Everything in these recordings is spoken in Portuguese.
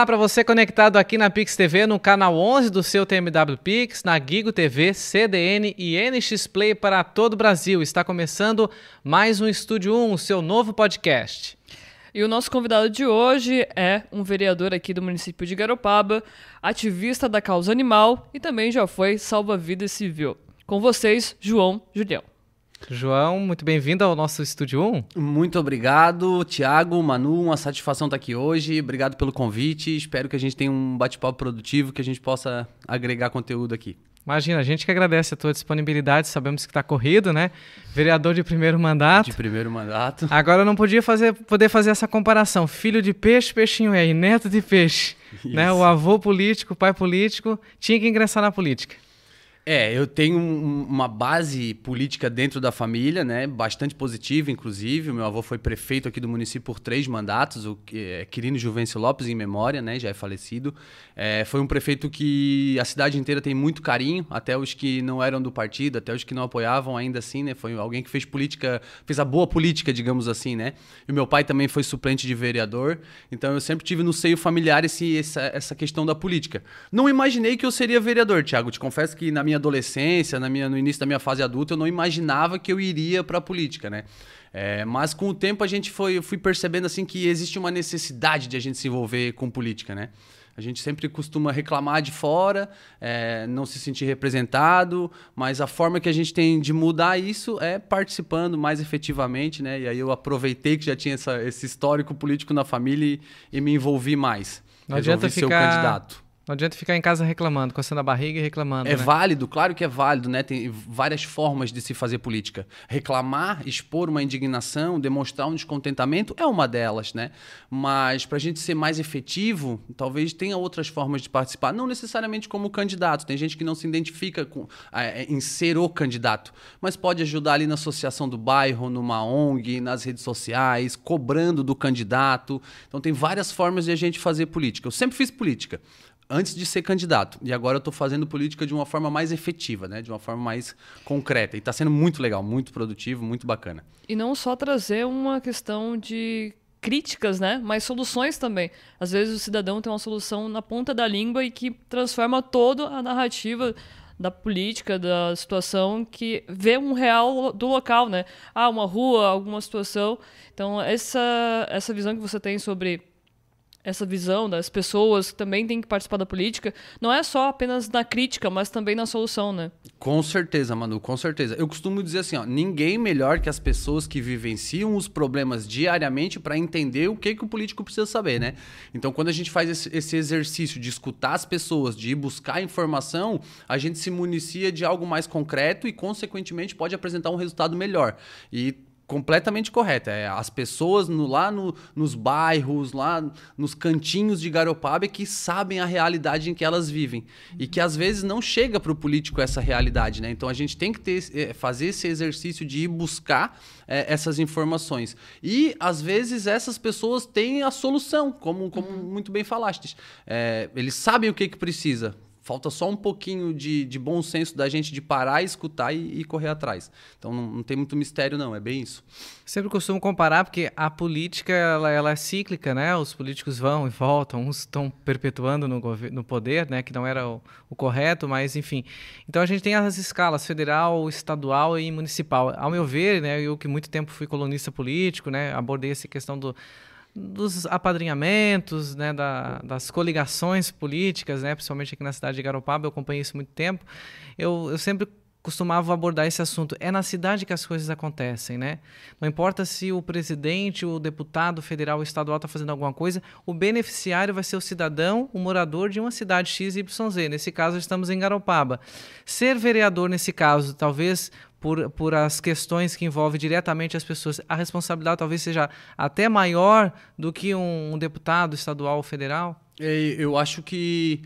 Olá para você conectado aqui na Pix TV, no canal 11 do seu TMW Pix, na Gigo TV, CDN e NX Play para todo o Brasil. Está começando mais um Estúdio 1, o seu novo podcast. E o nosso convidado de hoje é um vereador aqui do município de Garopaba, ativista da causa animal e também já foi salva-vida civil. Com vocês, João Julião. João, muito bem-vindo ao nosso Estúdio 1. Muito obrigado, Tiago, Manu, uma satisfação estar aqui hoje. Obrigado pelo convite. Espero que a gente tenha um bate-papo produtivo, que a gente possa agregar conteúdo aqui. Imagina, a gente que agradece a tua disponibilidade, sabemos que está corrido, né? Vereador de primeiro mandato. De primeiro mandato. Agora eu não podia fazer, poder fazer essa comparação. Filho de peixe, peixinho é, e neto de peixe. Né? O avô político, o pai político, tinha que ingressar na política. É, eu tenho um, uma base política dentro da família, né? Bastante positiva, inclusive. O meu avô foi prefeito aqui do município por três mandatos, o é, Quirino Juvencio Lopes, em memória, né? Já é falecido. É, foi um prefeito que a cidade inteira tem muito carinho, até os que não eram do partido, até os que não apoiavam, ainda assim, né? Foi alguém que fez política, fez a boa política, digamos assim, né? E o meu pai também foi suplente de vereador, então eu sempre tive no seio familiar esse, essa, essa questão da política. Não imaginei que eu seria vereador, Tiago. Te confesso que na minha adolescência, na minha, no início da minha fase adulta, eu não imaginava que eu iria para a política, né? É, mas com o tempo a gente foi, fui percebendo assim que existe uma necessidade de a gente se envolver com política, né? A gente sempre costuma reclamar de fora, é, não se sentir representado, mas a forma que a gente tem de mudar isso é participando mais efetivamente, né? E aí eu aproveitei que já tinha essa, esse histórico político na família e, e me envolvi mais. Não Resolvi adianta ficar... candidato. Não adianta ficar em casa reclamando, coçando a barriga e reclamando. É né? válido, claro que é válido, né? Tem várias formas de se fazer política. Reclamar, expor uma indignação, demonstrar um descontentamento é uma delas, né? Mas para a gente ser mais efetivo, talvez tenha outras formas de participar. Não necessariamente como candidato. Tem gente que não se identifica com, é, em ser o candidato, mas pode ajudar ali na associação do bairro, numa ONG, nas redes sociais, cobrando do candidato. Então tem várias formas de a gente fazer política. Eu sempre fiz política antes de ser candidato. E agora eu estou fazendo política de uma forma mais efetiva, né? de uma forma mais concreta. E está sendo muito legal, muito produtivo, muito bacana. E não só trazer uma questão de críticas, né? Mas soluções também. Às vezes o cidadão tem uma solução na ponta da língua e que transforma toda a narrativa da política, da situação, que vê um real do local, né? Ah, uma rua, alguma situação. Então, essa, essa visão que você tem sobre essa visão das pessoas que também têm que participar da política, não é só apenas na crítica, mas também na solução, né? Com certeza, Manu, com certeza. Eu costumo dizer assim, ó, ninguém melhor que as pessoas que vivenciam os problemas diariamente para entender o que, que o político precisa saber, né? Então, quando a gente faz esse, esse exercício de escutar as pessoas, de ir buscar informação, a gente se municia de algo mais concreto e, consequentemente, pode apresentar um resultado melhor. E completamente correta. É, as pessoas no, lá no, nos bairros, lá nos cantinhos de Garopaba que sabem a realidade em que elas vivem. E que às vezes não chega para o político essa realidade. Né? Então a gente tem que ter, é, fazer esse exercício de ir buscar é, essas informações. E às vezes essas pessoas têm a solução, como, como uhum. muito bem falaste. É, eles sabem o que, que precisa falta só um pouquinho de, de bom senso da gente de parar, escutar e, e correr atrás. Então não, não, tem muito mistério, não, é bem isso. Sempre costumo comparar, porque a política ela, ela é cíclica, né? Os políticos vão e voltam, uns estão perpetuando no, no poder, né? Que não era o, o, correto, mas enfim. Então a gente tem as escalas federal, estadual e municipal. Ao meu ver, né? Eu que muito tempo fui colunista político, né? Abordei essa questão do dos apadrinhamentos, né, da, das coligações políticas, né, principalmente aqui na cidade de Garopaba, eu acompanhei isso muito tempo. Eu, eu sempre costumava abordar esse assunto. É na cidade que as coisas acontecem, né? Não importa se o presidente, o deputado federal ou estadual está fazendo alguma coisa, o beneficiário vai ser o cidadão, o morador de uma cidade XYZ. Nesse caso, estamos em Garopaba. Ser vereador, nesse caso, talvez por, por as questões que envolvem diretamente as pessoas, a responsabilidade talvez seja até maior do que um, um deputado estadual ou federal? É, eu acho que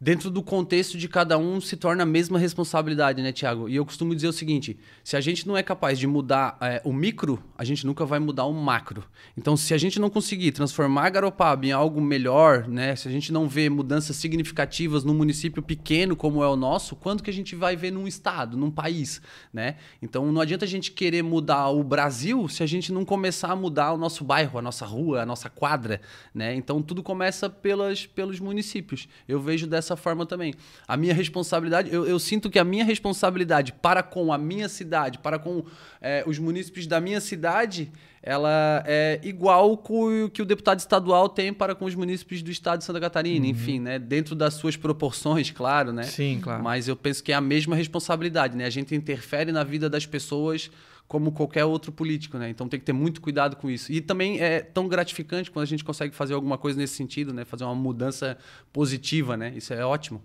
dentro do contexto de cada um se torna a mesma responsabilidade, né, Tiago? E eu costumo dizer o seguinte: se a gente não é capaz de mudar é, o micro, a gente nunca vai mudar o macro. Então, se a gente não conseguir transformar Garopaba em algo melhor, né, se a gente não vê mudanças significativas num município pequeno como é o nosso, quando que a gente vai ver num estado, num país, né? Então, não adianta a gente querer mudar o Brasil se a gente não começar a mudar o nosso bairro, a nossa rua, a nossa quadra, né? Então, tudo começa pelas, pelos municípios. Eu vejo dessa dessa forma também. A minha responsabilidade, eu, eu sinto que a minha responsabilidade para com a minha cidade, para com é, os munícipes da minha cidade, ela é igual com o que o deputado estadual tem para com os munícipes do estado de Santa Catarina, uhum. enfim, né? Dentro das suas proporções, claro, né? Sim, claro. Mas eu penso que é a mesma responsabilidade, né? A gente interfere na vida das pessoas como qualquer outro político, né? Então tem que ter muito cuidado com isso. E também é tão gratificante quando a gente consegue fazer alguma coisa nesse sentido, né? Fazer uma mudança positiva, né? Isso é ótimo.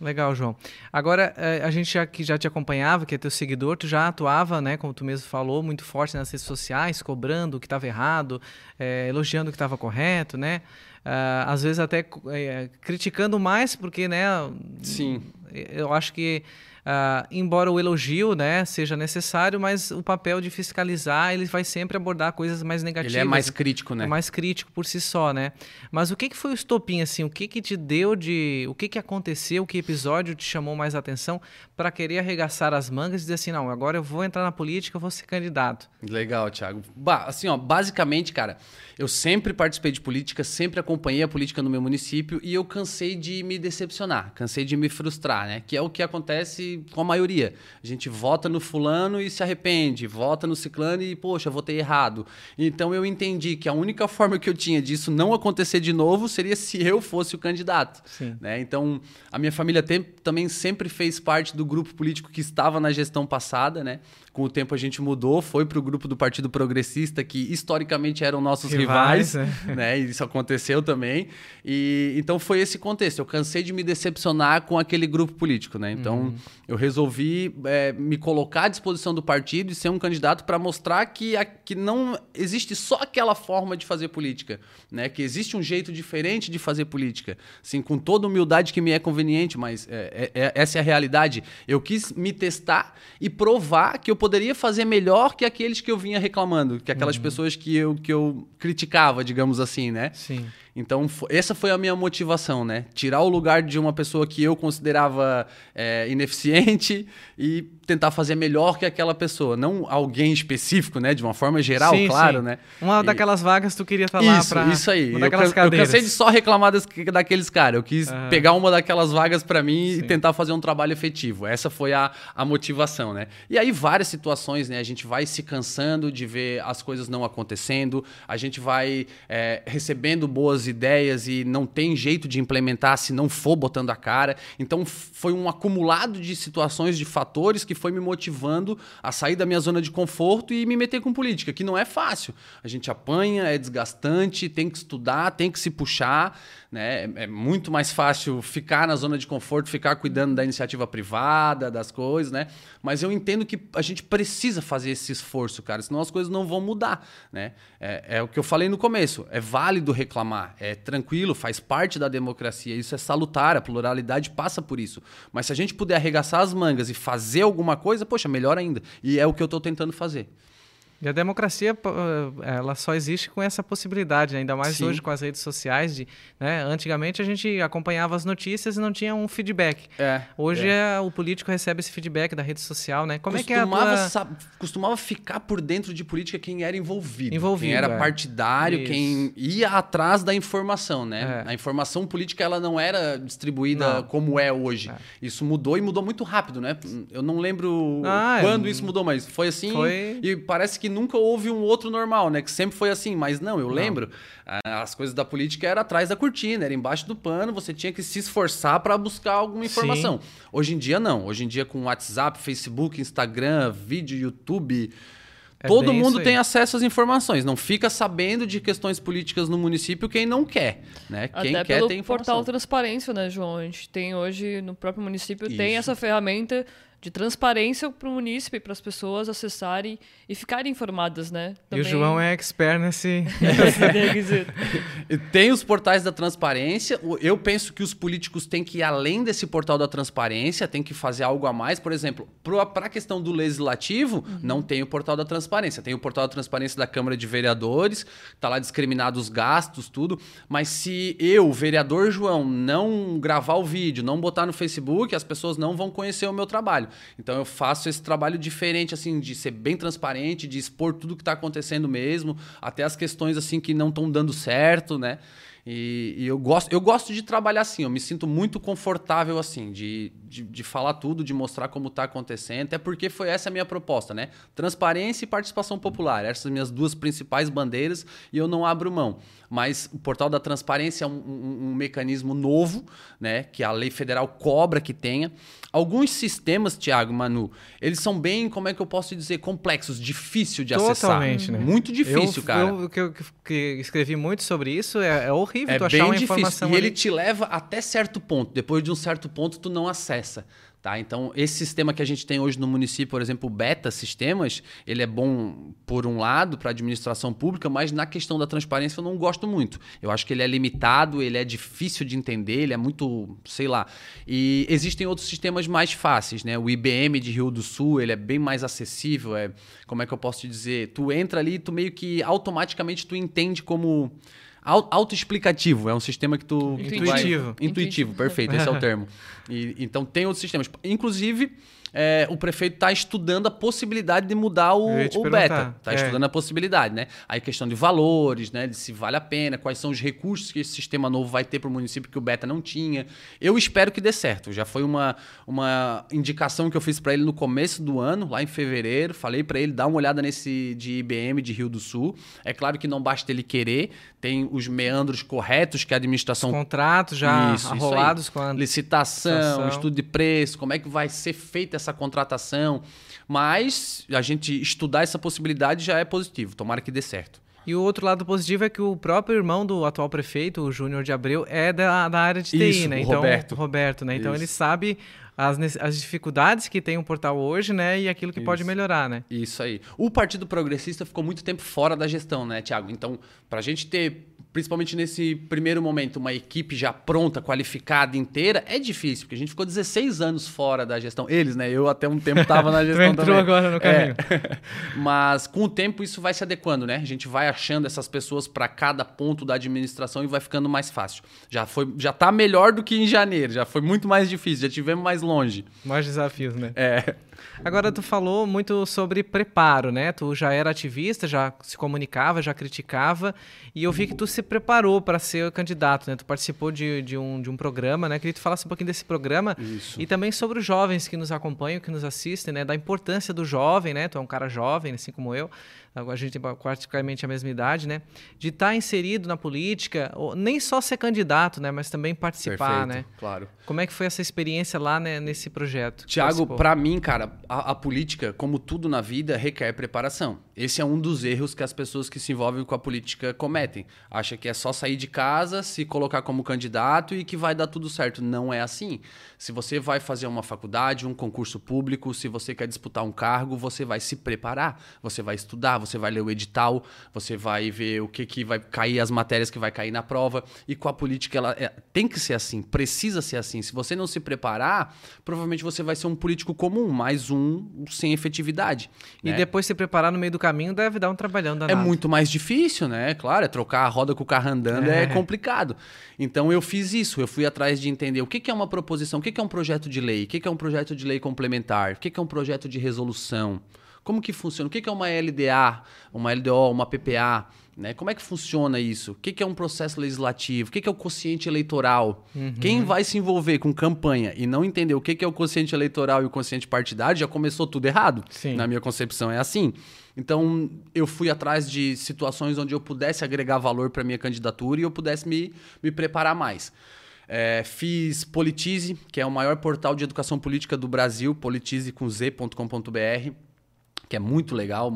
Legal, João. Agora, eh, a gente já, que já te acompanhava, que é teu seguidor, tu já atuava, né, como tu mesmo falou, muito forte nas redes sociais, cobrando o que estava errado, é, elogiando o que estava correto, né? Uh, às vezes até é, criticando mais, porque, né? Sim. Eu acho que Uh, embora o elogio né, seja necessário, mas o papel de fiscalizar ele vai sempre abordar coisas mais negativas. Ele é mais crítico, né? É mais crítico por si só, né? Mas o que, que foi o estopim, assim? O que, que te deu de... O que, que aconteceu? Que episódio te chamou mais atenção para querer arregaçar as mangas e dizer assim, não, agora eu vou entrar na política, eu vou ser candidato? Legal, Thiago. Assim, ó, basicamente, cara, eu sempre participei de política, sempre acompanhei a política no meu município e eu cansei de me decepcionar, cansei de me frustrar, né? Que é o que acontece com a maioria. A gente vota no fulano e se arrepende, vota no ciclano e, poxa, votei errado. Então eu entendi que a única forma que eu tinha disso não acontecer de novo seria se eu fosse o candidato. Né? Então a minha família tem, também sempre fez parte do grupo político que estava na gestão passada, né? Com o tempo a gente mudou, foi para o grupo do Partido Progressista, que historicamente eram nossos rivais, rivais é. né? E isso aconteceu também. E então foi esse contexto. Eu cansei de me decepcionar com aquele grupo político, né? Então uhum. Eu resolvi é, me colocar à disposição do partido e ser um candidato para mostrar que, a, que não existe só aquela forma de fazer política, né? Que existe um jeito diferente de fazer política, assim, com toda humildade que me é conveniente, mas é, é, é essa é a realidade. Eu quis me testar e provar que eu poderia fazer melhor que aqueles que eu vinha reclamando, que aquelas uhum. pessoas que eu, que eu criticava, digamos assim, né? Sim. Então, essa foi a minha motivação, né? Tirar o lugar de uma pessoa que eu considerava é, ineficiente e tentar fazer melhor que aquela pessoa. Não alguém específico, né? De uma forma geral, sim, claro, sim. né? Uma e... daquelas vagas tu queria estar lá isso, pra... Isso aí. Uma daquelas eu, eu cansei de só reclamar das, daqueles caras. Eu quis uhum. pegar uma daquelas vagas para mim sim. e tentar fazer um trabalho efetivo. Essa foi a, a motivação, né? E aí várias situações, né? A gente vai se cansando de ver as coisas não acontecendo. A gente vai é, recebendo boas ideias e não tem jeito de implementar se não for botando a cara. Então foi um acumulado de situações, de fatores que foi me motivando a sair da minha zona de conforto e me meter com política, que não é fácil. A gente apanha, é desgastante, tem que estudar, tem que se puxar. Né? É muito mais fácil ficar na zona de conforto, ficar cuidando da iniciativa privada, das coisas, né? Mas eu entendo que a gente precisa fazer esse esforço, cara, senão as coisas não vão mudar, né? É, é o que eu falei no começo. É válido reclamar, é tranquilo, faz parte da democracia, isso é salutar, a pluralidade passa por isso. Mas se a gente puder arregaçar as mangas e fazer alguma coisa, poxa, melhor ainda. E é o que eu estou tentando fazer. E a democracia, eh, ela só existe com essa possibilidade, ainda mais Sim. hoje com as redes sociais. De, né? Antigamente a gente acompanhava as notícias e não tinha um feedback. É, hoje é. É, o político recebe esse feedback da rede social, né? Como costumava, é que é tua... costumava ficar por dentro de política quem era envolvido. Envolvido, quem era é. partidário, Isso. quem ia atrás da informação, né? É. A informação política ela não era distribuída não. como é hoje. Isso mudou e mudou muito rápido, né? Eu não lembro ah, quando isso mudou, mas foi assim foi... e parece que nunca houve um outro normal, né? Que sempre foi assim. Mas não, eu não. lembro, as coisas da política era atrás da cortina, era embaixo do pano, você tinha que se esforçar para buscar alguma informação. Sim. Hoje em dia, não. Hoje em dia, com WhatsApp, Facebook, Instagram, vídeo, YouTube. É todo mundo tem acesso às informações. Não fica sabendo de questões políticas no município quem não quer. Né? Quem Até quer pelo tem informação. portal Transparência, né, João? A gente tem hoje, no próprio município, Isso. tem essa ferramenta de transparência para o munícipe, para as pessoas acessarem e ficarem informadas, né? Também... E o João é expert nesse, Tem os portais da transparência. Eu penso que os políticos têm que ir além desse portal da transparência, tem que fazer algo a mais. Por exemplo, para a questão do legislativo, uhum. não tem o portal da transparência. Tem o portal da transparência da Câmara de Vereadores, tá lá discriminado os gastos, tudo. Mas se eu, vereador João, não gravar o vídeo, não botar no Facebook, as pessoas não vão conhecer o meu trabalho. Então eu faço esse trabalho diferente, assim, de ser bem transparente, de expor tudo que está acontecendo mesmo, até as questões assim que não estão dando certo, né? E, e, eu, gosto, eu gosto de trabalhar assim, eu me sinto muito confortável assim, de, de, de falar tudo, de mostrar como está acontecendo, até porque foi essa a minha proposta, né? Transparência e participação popular, essas são minhas duas principais bandeiras e eu não abro mão. Mas o portal da transparência é um, um, um mecanismo novo, né? Que a lei federal cobra que tenha. Alguns sistemas, Tiago, Manu, eles são bem, como é que eu posso dizer, complexos, difícil de Totalmente, acessar. Totalmente, né? Muito difícil, eu, cara. Eu que, que, escrevi muito sobre isso, é, é horrível é tu achar uma difícil. informação. E ali. ele te leva até certo ponto. Depois de um certo ponto, tu não acessa. Tá? Então, esse sistema que a gente tem hoje no município, por exemplo, o Beta Sistemas, ele é bom, por um lado, para a administração pública, mas na questão da transparência eu não gosto muito. Eu acho que ele é limitado, ele é difícil de entender, ele é muito, sei lá. E existem outros sistemas mais fáceis, né? O IBM de Rio do Sul, ele é bem mais acessível, é, como é que eu posso te dizer? Tu entra ali, tu meio que automaticamente tu entende como autoexplicativo, é um sistema que tu. Intuitivo. vai... Intuitivo, Intuitivo perfeito, esse é o termo. E, então tem outros sistemas. Inclusive, é, o prefeito está estudando a possibilidade de mudar o, o beta. Está é. estudando a possibilidade, né? Aí questão de valores, né? De se vale a pena, quais são os recursos que esse sistema novo vai ter para o município que o beta não tinha. Eu espero que dê certo. Já foi uma, uma indicação que eu fiz para ele no começo do ano, lá em fevereiro. Falei para ele dar uma olhada nesse de IBM de Rio do Sul. É claro que não basta ele querer, tem os meandros corretos que a administração. Os contratos já isso, arrolados isso com a licitação, licitação, estudo de preço, como é que vai ser feita essa contratação. Mas a gente estudar essa possibilidade já é positivo. Tomara que dê certo. E o outro lado positivo é que o próprio irmão do atual prefeito, o Júnior de Abreu, é da, da área de TI, Isso, né? Então, Roberto. Roberto, né? Então Isso. ele sabe as, as dificuldades que tem o portal hoje, né? E aquilo que Isso. pode melhorar, né? Isso aí. O Partido Progressista ficou muito tempo fora da gestão, né, Tiago? Então, para a gente ter principalmente nesse primeiro momento, uma equipe já pronta, qualificada, inteira, é difícil, porque a gente ficou 16 anos fora da gestão. Eles, né? Eu até um tempo estava na gestão entrou também. agora no caminho. É. Mas com o tempo isso vai se adequando, né? A gente vai achando essas pessoas para cada ponto da administração e vai ficando mais fácil. Já foi, já tá melhor do que em janeiro, já foi muito mais difícil, já tivemos mais longe. Mais desafios, né? É. Agora, tu falou muito sobre preparo, né? Tu já era ativista, já se comunicava, já criticava, e eu vi que tu se preparou para ser candidato, né? Tu participou de, de, um, de um programa, né? Queria que tu falasse um pouquinho desse programa Isso. e também sobre os jovens que nos acompanham, que nos assistem, né? Da importância do jovem, né? Tu é um cara jovem, assim como eu, a gente tem praticamente a mesma idade, né? De estar tá inserido na política, ou nem só ser candidato, né? Mas também participar, Perfeito, né? Claro. Como é que foi essa experiência lá né, nesse projeto? Tiago, para mim, cara, a, a, política, como tudo na vida, requer preparação. Esse é um dos erros que as pessoas que se envolvem com a política cometem. Acha que é só sair de casa, se colocar como candidato e que vai dar tudo certo. Não é assim. Se você vai fazer uma faculdade, um concurso público, se você quer disputar um cargo, você vai se preparar, você vai estudar, você vai ler o edital, você vai ver o que, que vai cair, as matérias que vai cair na prova. E com a política, ela é, tem que ser assim, precisa ser assim. Se você não se preparar, provavelmente você vai ser um político comum, mais um sem efetividade. E né? depois se preparar no meio do caminho deve dar um trabalhão danado. É muito mais difícil, né? Claro, é trocar a roda com o carro andando é, é complicado. Então eu fiz isso, eu fui atrás de entender o que, que é uma proposição, o que, que é um projeto de lei, o que, que é um projeto de lei complementar, o que, que é um projeto de resolução. Como que funciona? O que é uma LDA, uma LDO, uma PPA? Né? Como é que funciona isso? O que é um processo legislativo? O que é o quociente eleitoral? Uhum. Quem vai se envolver com campanha e não entender o que é o quociente eleitoral e o quociente partidário já começou tudo errado. Sim. Na minha concepção é assim. Então eu fui atrás de situações onde eu pudesse agregar valor para minha candidatura e eu pudesse me, me preparar mais. É, fiz Politize, que é o maior portal de educação política do Brasil, politize com z.com.br que é muito legal,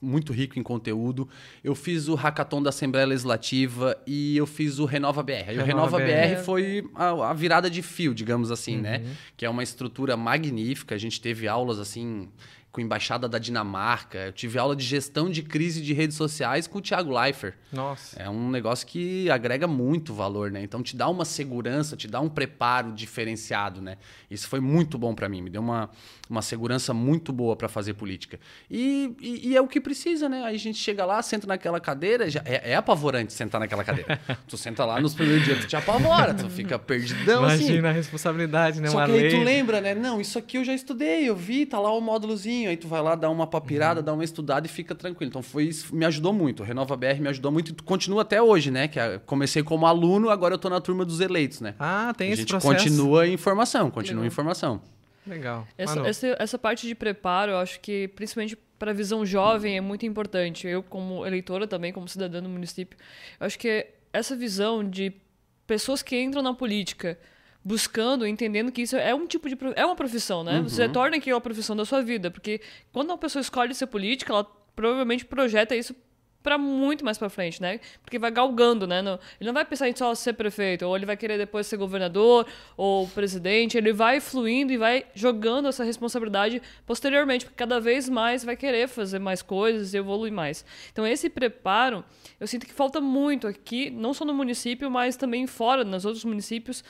muito rico em conteúdo. Eu fiz o hackathon da Assembleia Legislativa e eu fiz o Renova BR. E o Renova Renova BR, BR. foi a, a virada de fio, digamos assim, né? Uhum. Que é uma estrutura magnífica. A gente teve aulas assim com a embaixada da Dinamarca. Eu tive aula de gestão de crise de redes sociais com o Thiago Leifert. Nossa. É um negócio que agrega muito valor, né? Então te dá uma segurança, te dá um preparo diferenciado, né? Isso foi muito bom para mim, me deu uma, uma segurança muito boa para fazer política. E, e, e é o que precisa, né? Aí a gente chega lá, senta naquela cadeira, já, é, é apavorante sentar naquela cadeira. tu senta lá nos primeiros dias, tu te apavora, tu fica perdidão assim. Imagina a responsabilidade, né? Só Uma que aí lei. tu lembra, né? Não, isso aqui eu já estudei, eu vi, tá lá o módulozinho. Aí tu vai lá, dá uma papirada, Uhum. dá uma estudada e fica tranquilo. Então foi isso, me ajudou muito. O Renova BR me ajudou muito e continua até hoje, né? Que a- comecei como aluno, agora eu tô na turma dos eleitos, né? Ah, tem a esse gente processo. continua em formação, continua Legal. em formação. Legal. Essa, essa, essa parte de preparo, eu acho que principalmente para a visão jovem é muito importante. Eu, como eleitora também, como cidadã do município, eu acho que essa visão de pessoas que entram na política buscando, entendendo que isso é um tipo de é uma profissão, né? Você torna aquilo a profissão da sua vida, porque quando uma pessoa escolhe ser política, ela provavelmente projeta isso para muito mais para frente, né? Porque vai galgando, né? Ele não vai pensar em só ser prefeito, ou ele vai querer depois ser governador ou presidente, ele vai fluindo e vai jogando essa responsabilidade posteriormente, porque cada vez mais vai querer fazer mais coisas e evoluir mais. Então esse preparo, eu sinto que falta muito aqui, não só no município, mas também fora, nos outros municípios,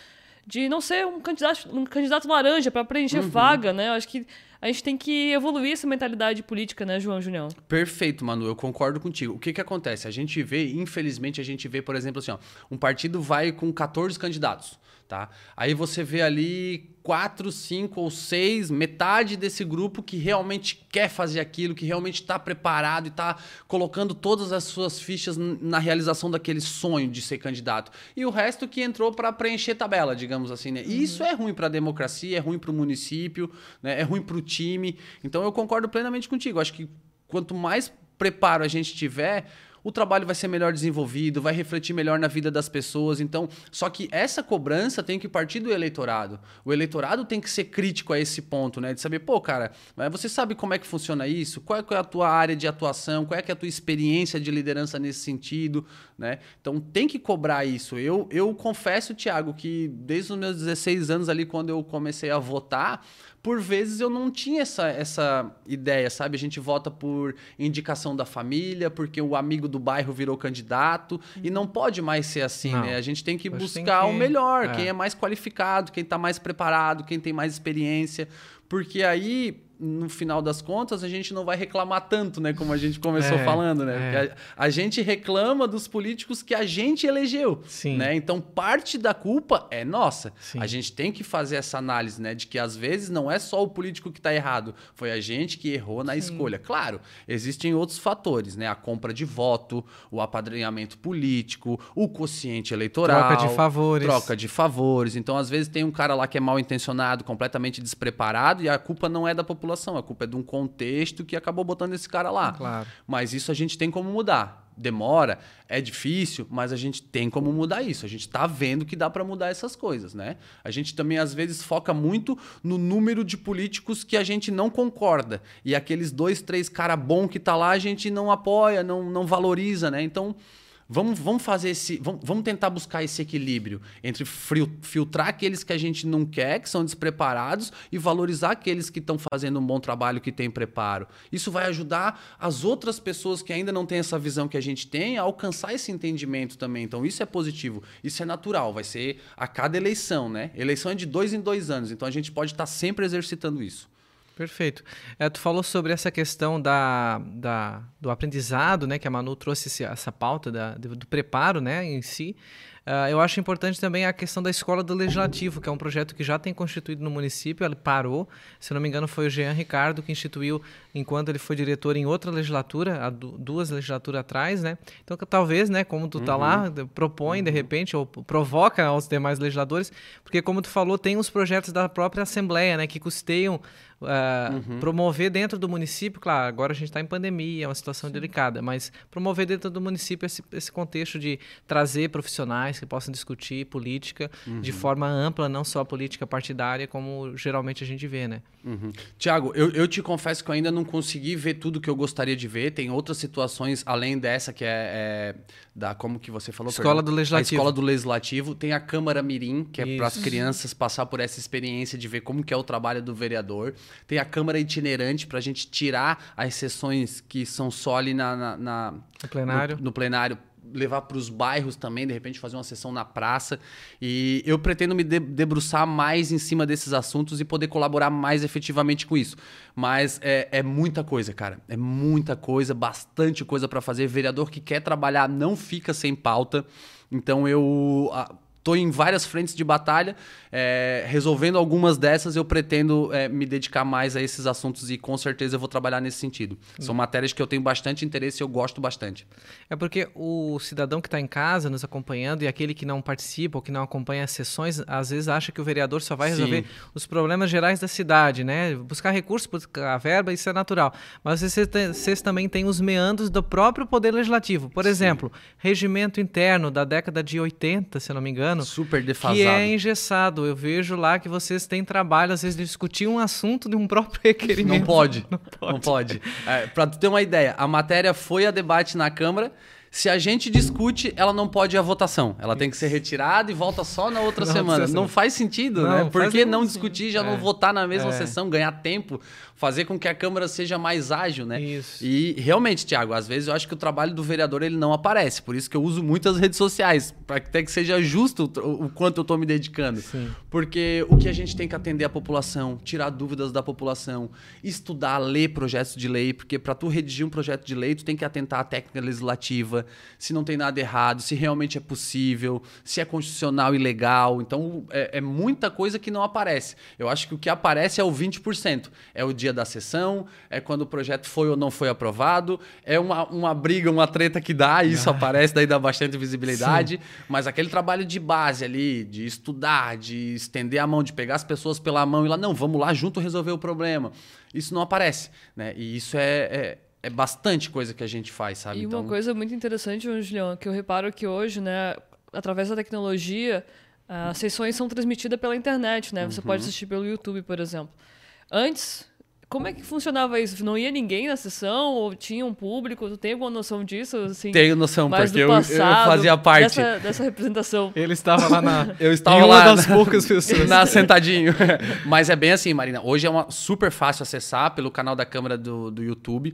de não ser um candidato, um candidato laranja para preencher vaga, né? Eu acho que a gente tem que evoluir essa mentalidade política, né, João Julião? Perfeito, Manu, eu concordo contigo. O que que acontece? A gente vê, infelizmente, a gente vê, por exemplo, assim, ó, um partido vai com 14 candidatos, tá? Aí você vê ali quatro, cinco ou seis, metade desse grupo que realmente quer fazer aquilo, que realmente está preparado e está colocando todas as suas fichas na realização daquele sonho de ser candidato. E o resto que entrou para preencher tabela, digamos assim, né? E isso é ruim para a democracia, é ruim para o município, né? é ruim para o time. Então eu concordo plenamente contigo. Acho que quanto mais preparo a gente tiver, o trabalho vai ser melhor desenvolvido, vai refletir melhor na vida das pessoas. Então, só que essa cobrança tem que partir do eleitorado. O eleitorado tem que ser crítico a esse ponto, né? De saber, pô, cara, você sabe como é que funciona isso? Qual é é a tua área de atuação? Qual é é a tua experiência de liderança nesse sentido, né? Então, tem que cobrar isso. Eu, eu confesso, Tiago, que desde os meus 16 anos ali, quando eu comecei a votar, por vezes eu não tinha essa, essa ideia, sabe? A gente vota por indicação da família, porque o amigo do bairro virou candidato, e não pode mais ser assim, Não. né? A gente tem que Acho tem buscar que- o melhor, é. quem é mais qualificado, quem está mais preparado, quem tem mais experiência, porque aí no final das contas, a gente não vai reclamar tanto, né? Como a gente começou É, falando, né? é. A, a gente reclama dos políticos que a gente elegeu, Sim. né? Então, parte da culpa é nossa. Sim. A gente tem que fazer essa análise, né? De que às vezes não é só o político que está errado, foi a gente que errou na escolha. Claro, existem outros fatores, né? A compra de voto, o apadrinhamento político, o quociente eleitoral. Troca de favores. Troca de favores. Então, às vezes, tem um cara lá que é mal intencionado, completamente despreparado, e a culpa não é da população, a culpa é de um contexto que acabou botando esse cara lá. Claro. Mas isso a gente tem como mudar. Demora, é difícil, mas a gente tem como mudar isso. A gente está vendo que dá para mudar essas coisas, né? A gente também às vezes foca muito no número de políticos que a gente não concorda e aqueles dois, três cara bom que tá lá a gente não apoia, não, não valoriza, né? Então Vamos, vamos fazer esse. Vamos, vamos tentar buscar esse equilíbrio entre frio- filtrar aqueles que a gente não quer, que são despreparados, e valorizar aqueles que estão fazendo um bom trabalho, que têm preparo. Isso vai ajudar as outras pessoas que ainda não têm essa visão que a gente tem a alcançar esse entendimento também. Então, isso é positivo, isso é natural, vai ser a cada eleição, né? Eleição é de dois em dois anos, então a gente pode estar sempre exercitando isso. Perfeito. É, tu falou sobre essa questão da, da, do aprendizado, né? Que a Manu trouxe esse- essa pauta da, do, do preparo, né? Em si. Ah, eu acho importante também a questão da Escola do Legislativo, que é um projeto que já tem constituído no município, ele parou. Se não me engano, foi o Jean Ricardo que instituiu enquanto ele foi diretor em outra legislatura, duas legislaturas atrás, né? Então, que talvez, né, como tu tá lá, de- propõe de repente, ou provoca aos demais legisladores, porque como tu falou, tem os projetos da própria Assembleia, né, que custeiam uh, promover dentro do município, claro, agora a gente está em pandemia, é uma situação Sim. delicada, mas promover dentro do município esse, esse contexto de trazer profissionais que possam discutir política uhum. de forma ampla, não só política partidária, como geralmente a gente vê, né? Uhum. Tiago, eu, eu te confesso que eu ainda não consegui ver tudo que eu gostaria de ver. Tem outras situações além dessa que é, é da como que você falou? Escola perdão, do Legislativo. A Escola do Legislativo. Tem a Câmara Mirim, que é para as crianças passar por essa experiência de ver como que é o trabalho do vereador. Tem a Câmara Itinerante para a gente tirar as sessões que são só ali na, na, na no plenário. no, no plenário levar para os bairros também, de repente fazer uma sessão na praça. E eu pretendo me debruçar mais em cima desses assuntos e poder colaborar mais efetivamente com isso. Mas é, é muita coisa, cara. É muita coisa, bastante coisa para fazer. Vereador que quer trabalhar não fica sem pauta. Então eu Estou em várias frentes de batalha, é, resolvendo algumas dessas, eu pretendo é, me dedicar mais a esses assuntos e com certeza eu vou trabalhar nesse sentido. São matérias que eu tenho bastante interesse e eu gosto bastante. É porque o cidadão que está em casa nos acompanhando e aquele que não participa ou que não acompanha as sessões, às vezes acha que o vereador só vai resolver Sim. os problemas gerais da cidade, né? Buscar recursos, buscar verba, isso é natural. Mas vocês, vocês também têm os meandros do próprio Poder Legislativo. Por exemplo, Sim. regimento interno da década de 80, se eu não me engano Super defasado. Que é engessado. Eu vejo lá que vocês têm trabalho, às vezes, de discutir um assunto de um próprio requerimento. Não pode. Não pode. Não pode. É, para tu ter uma ideia, a matéria foi a debate na Câmara. Se a gente discute, ela não pode ir à votação. Ela Isso. tem que ser retirada e volta só na outra semana. Não faz sentido, não, né? Por que não discutir, já é. não votar na mesma é. sessão, ganhar tempo? Fazer com que a Câmara seja mais ágil, né? Isso. E realmente, Tiago, às vezes eu acho que o trabalho do vereador ele não aparece. Por isso que eu uso muitas redes sociais, para que até que seja justo o, o quanto eu estou me dedicando. Sim. Porque o que a gente tem que atender a população, tirar dúvidas da população, estudar, ler projetos de lei, porque para tu redigir um projeto de lei, tu tem que atentar à técnica legislativa, se não tem nada errado, se realmente é possível, se é constitucional e legal. Então, é, é muita coisa que não aparece. Eu acho que o que aparece é o 20%. É o dia da sessão, é quando o projeto foi ou não foi aprovado, é uma, uma briga, uma treta que dá, isso ah. aparece, daí dá bastante visibilidade, Sim. mas aquele trabalho de base ali, de estudar, de estender a mão, de pegar as pessoas pela mão e lá, não, vamos lá junto resolver o problema, isso não aparece, né? E isso é, é é bastante coisa que a gente faz, sabe? E uma então... coisa muito interessante, Julião, que eu reparo que hoje, né, através da tecnologia, as sessões são transmitidas pela internet, né? Você uhum. pode assistir pelo YouTube, por exemplo. Antes, como é que funcionava isso? Não ia ninguém na sessão ou tinha um público? Tu tem alguma noção disso? Assim, Tenho noção, porque eu, eu, fazia parte dessa, dessa, representação. Ele estava lá na. eu estava lá uma das na, poucas pessoas. Na sentadinho. Mas é bem assim, Marina. Hoje é uma super fácil acessar pelo canal da câmera do, do YouTube.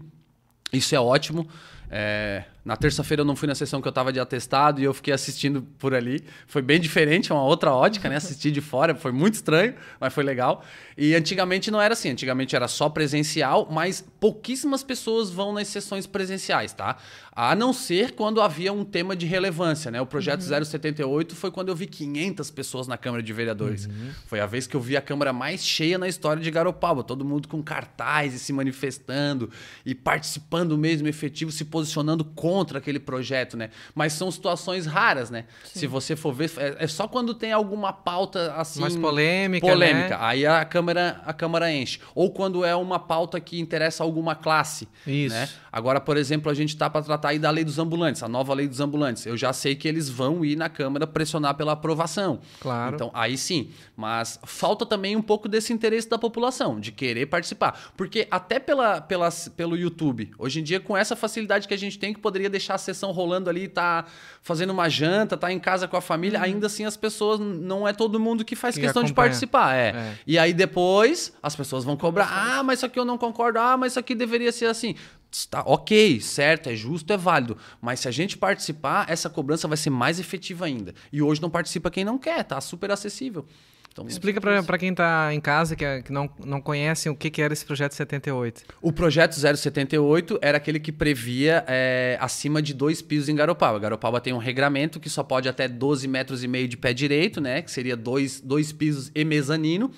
Isso é ótimo. É, na terça-feira eu não fui na sessão que eu estava de atestado e eu fiquei assistindo por ali. Foi bem diferente, é uma outra ótica, né? Assistir de fora foi muito estranho, mas foi legal. E antigamente não era assim, antigamente era só presencial, mas pouquíssimas pessoas vão nas sessões presenciais, tá? A não ser quando havia um tema de relevância, né? O projeto uhum. 078 foi quando eu vi 500 pessoas na Câmara de Vereadores. Uhum. Foi a vez que eu vi a Câmara mais cheia na história de Garopaba, todo mundo com cartaz e se manifestando e participando mesmo efetivo, se posicionando contra aquele projeto, né? Mas são situações raras, né? Sim. Se você for ver, é, é, só quando tem alguma pauta assim mais polêmica, polêmica. Né? Aí a Câmara a Câmara enche. Ou quando é uma pauta que interessa alguma classe, Isso. né? Agora, por exemplo, a gente está para tratar aí da lei dos ambulantes, a nova lei dos ambulantes. Eu já sei que eles vão ir na Câmara pressionar pela aprovação. Claro. Então, aí sim. Mas falta também um pouco desse interesse da população, de querer participar. Porque até pela, pela, pelo YouTube, hoje em dia, com essa facilidade que a gente tem, que poderia deixar a sessão rolando ali, tá fazendo uma janta, tá em casa com a família, uhum. ainda assim as pessoas, não é todo mundo que faz que questão acompanha. de participar. É. é. E aí depois as pessoas vão cobrar, ah, mas isso aqui eu não concordo, ah, mas isso aqui deveria ser assim. Está ok, certo, é justo, é válido. Mas se a gente participar, essa cobrança vai ser mais efetiva ainda. E hoje não participa quem não quer, tá super acessível. Então, Explica para quem está em casa que, é, que, não, não conhece o que, que era esse projeto 78. O projeto 078 era aquele que previa é, acima de dois pisos em Garopaba. Garopaba tem um regramento que só pode até 12 metros e meio de pé direito, né? Que seria dois, dois pisos e mezanino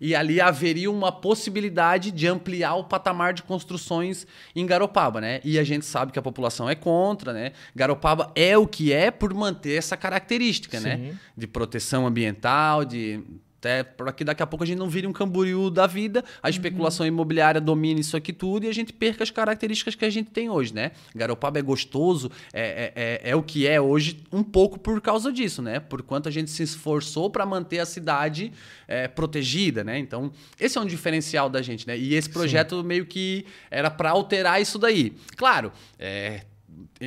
e ali haveria uma possibilidade de ampliar o patamar de construções em Garopaba, né? E a gente sabe que a população é contra, né? Garopaba é o que é por manter essa característica, né? Sim. né? De proteção ambiental, de Até para que daqui a pouco a gente não vire um camboriú da vida, a especulação uhum. imobiliária domine isso aqui tudo e a gente perca as características que a gente tem hoje, né? Garopaba é gostoso, é, é, é, é o que é hoje, um pouco por causa disso, né? Por quanto a gente se esforçou para manter a cidade é, protegida, né? Então, esse é um diferencial da gente, né? E esse projeto Sim. meio que era para alterar isso daí. Claro, é,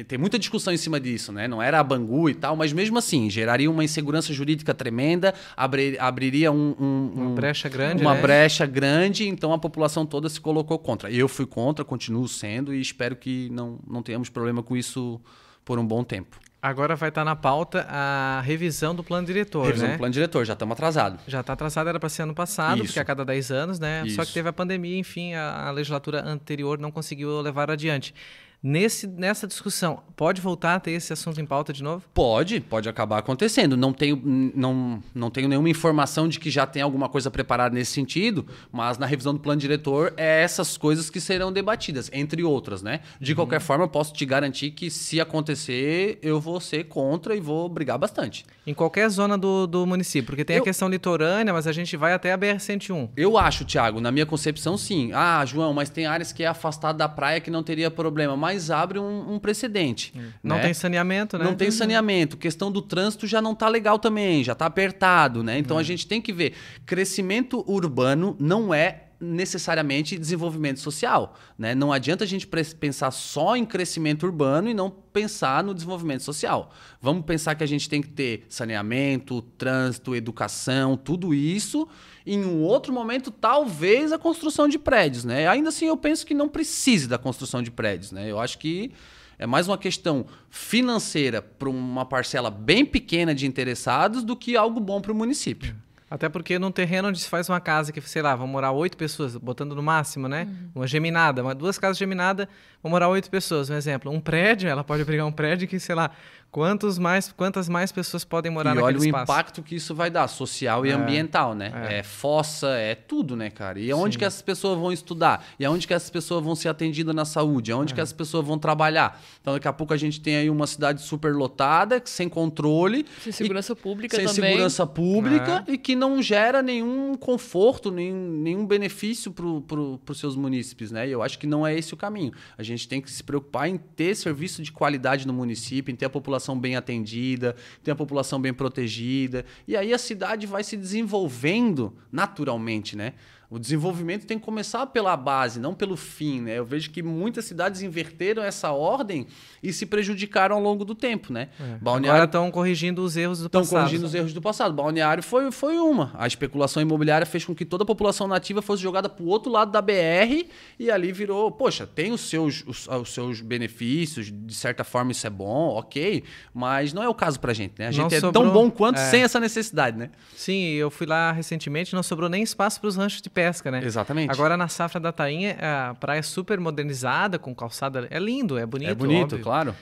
tem muita discussão em cima disso, né? Não era a Bangu e tal, mas mesmo assim, geraria uma insegurança jurídica tremenda, abrir, abriria um, um, uma brecha grande. Uma né? brecha grande, então a população toda se colocou contra. Eu fui contra, continuo sendo e espero que não, não tenhamos problema com isso por um bom tempo. Agora vai estar na pauta a revisão do plano diretor, revisão né? do plano diretor, já estamos atrasados. Já está atrasado, era para ser ano passado, Isso. porque é a cada 10 anos, né? Isso. Só que teve a pandemia, enfim, a, a legislatura anterior não conseguiu levar adiante. Nesse, nessa discussão, pode voltar a ter esse assunto em pauta de novo? Pode, pode acabar acontecendo. Não tenho, não, não tenho nenhuma informação de que já tem alguma coisa preparada nesse sentido, mas na revisão do plano diretor é essas coisas que serão debatidas, entre outras, né? De uhum. qualquer forma, eu posso te garantir que se acontecer, eu vou ser contra e vou brigar bastante. Em qualquer zona do, do município, porque tem eu, a questão litorânea, mas a gente vai até a BR-101. Eu acho, Thiago, na minha concepção, sim. Ah, João, mas tem áreas que é afastada da praia que não teria problema. Mas mas abre um, um precedente. Hum. Não né? tem saneamento, né? Não tem saneamento. Questão do trânsito já não está legal também, já está apertado, né? Então a hum. gente tem que ver. Crescimento urbano não é necessariamente desenvolvimento social. Né? Não adianta a gente pensar só em crescimento urbano e não pensar no desenvolvimento social. Vamos pensar que a gente tem que ter saneamento, trânsito, educação, tudo isso. Em um outro momento, talvez a construção de prédios. Né? Ainda assim, eu penso que não precise da construção de prédios. Né? Eu acho que é mais uma questão financeira para uma parcela bem pequena de interessados do que algo bom para o município. Até porque num terreno onde se faz uma casa que, sei lá, vão morar oito pessoas, botando no máximo, né? Uhum. Uma geminada, uma, duas casas geminadas, vão morar oito pessoas. Um exemplo, um prédio, ela pode pegar um prédio que, sei lá, Quantos mais, quantas mais pessoas podem morar e naquele olha espaço? o impacto que isso vai dar, social e é, ambiental, né? É. é. fossa, é tudo, né, cara? E aonde Sim. que essas pessoas vão estudar? E aonde que essas pessoas vão ser atendidas na saúde? Aonde é. que essas pessoas vão trabalhar? Então, daqui a pouco a gente tem aí uma cidade super lotada, sem controle. Sem segurança e, pública sem também. Sem segurança pública é. e que não gera nenhum conforto, nenhum, nenhum benefício para pro, os seus munícipes, né? E eu acho que não é esse o caminho. A gente tem que se preocupar em ter serviço de qualidade no município, em ter a população bem atendida, tem a população bem protegida. E aí a cidade vai se desenvolvendo naturalmente, né? O desenvolvimento tem que começar pela base, não pelo fim. Né? Eu vejo que muitas cidades inverteram essa ordem e se prejudicaram ao longo do tempo. Né? É. Balneário... Agora estão corrigindo os erros do passado. Estão corrigindo os erros do passado. Balneário foi, foi uma. A especulação imobiliária fez com que toda a população nativa fosse jogada para o outro lado da BR e ali virou, poxa, tem os seus, os, os, seus benefícios, de certa forma isso é bom, ok, mas não é o caso para a gente. Né? A gente não é sobrou... tão bom quanto é. sem essa necessidade. Né? Sim, eu fui lá recentemente não sobrou nem espaço para os ranchos de pé pesca, né? Exatamente. Agora na safra da Tainha, a praia é super modernizada, com calçada. É lindo, é bonito. É bonito, óbvio. claro.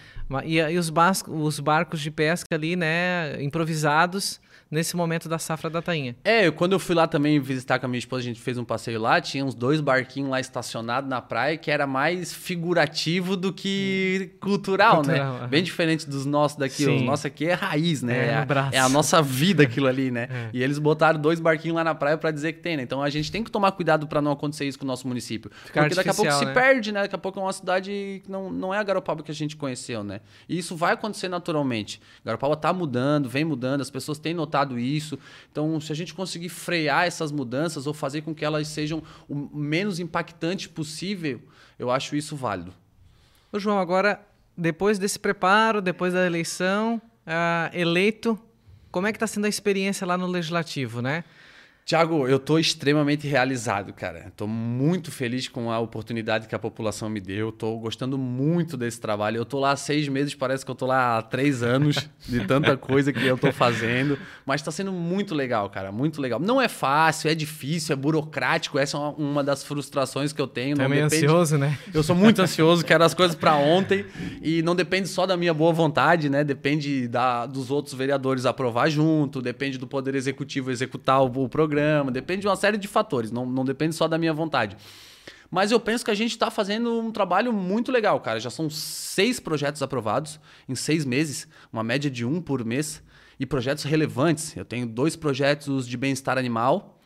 E, e os, os barcos de pesca ali, né, improvisados nesse momento da safra da tainha. É, quando eu fui lá também visitar com a minha esposa, a gente fez um passeio lá, tinha uns dois barquinhos lá estacionados na praia que era mais figurativo do que cultural, né? cultural né? Bem diferente dos nossos daqui. Sim. Os nossos aqui é raiz, né? É, é, é, a nossa vida aquilo ali, né? É. E eles botaram dois barquinhos lá na praia para dizer que tem, né? Então a gente tem que tomar cuidado para não acontecer isso com o nosso município. Ficar Porque daqui a pouco né? se perde, né? Daqui a pouco é uma cidade que não, não é a Garopaba que a gente conheceu, né? E isso vai acontecer naturalmente. Garopaba tá mudando, vem mudando, as pessoas têm notado notado isso. Então, se a gente conseguir frear essas mudanças ou fazer com que elas sejam o menos impactante possível, eu acho isso válido. Ô João, agora, depois desse preparo, depois da eleição, uh, eleito, como é que está sendo a experiência lá no Legislativo, né? Tiago, eu estou extremamente realizado, cara. Estou muito feliz com a oportunidade que a população me deu. Estou gostando muito desse trabalho. Eu estou lá há seis meses, parece que eu estou lá há três anos de tanta coisa que eu estou fazendo. Mas está sendo muito legal, cara. Muito legal. Não é fácil, é difícil, é burocrático. Essa é uma das frustrações que eu tenho. Não é meio depende... ansioso, né? Eu sou muito ansioso, quero as coisas para ontem. E não depende só da minha boa vontade, né? Depende da, dos outros vereadores aprovar junto, depende do Poder Executivo executar o, o programa programa, depende de uma série de fatores, não, não depende só da minha vontade. Mas eu penso que a gente está fazendo um trabalho muito legal, cara. Já são seis projetos aprovados em seis meses, uma média de um por mês. e projetos relevantes. Eu tenho dois projetos de bem-estar animal.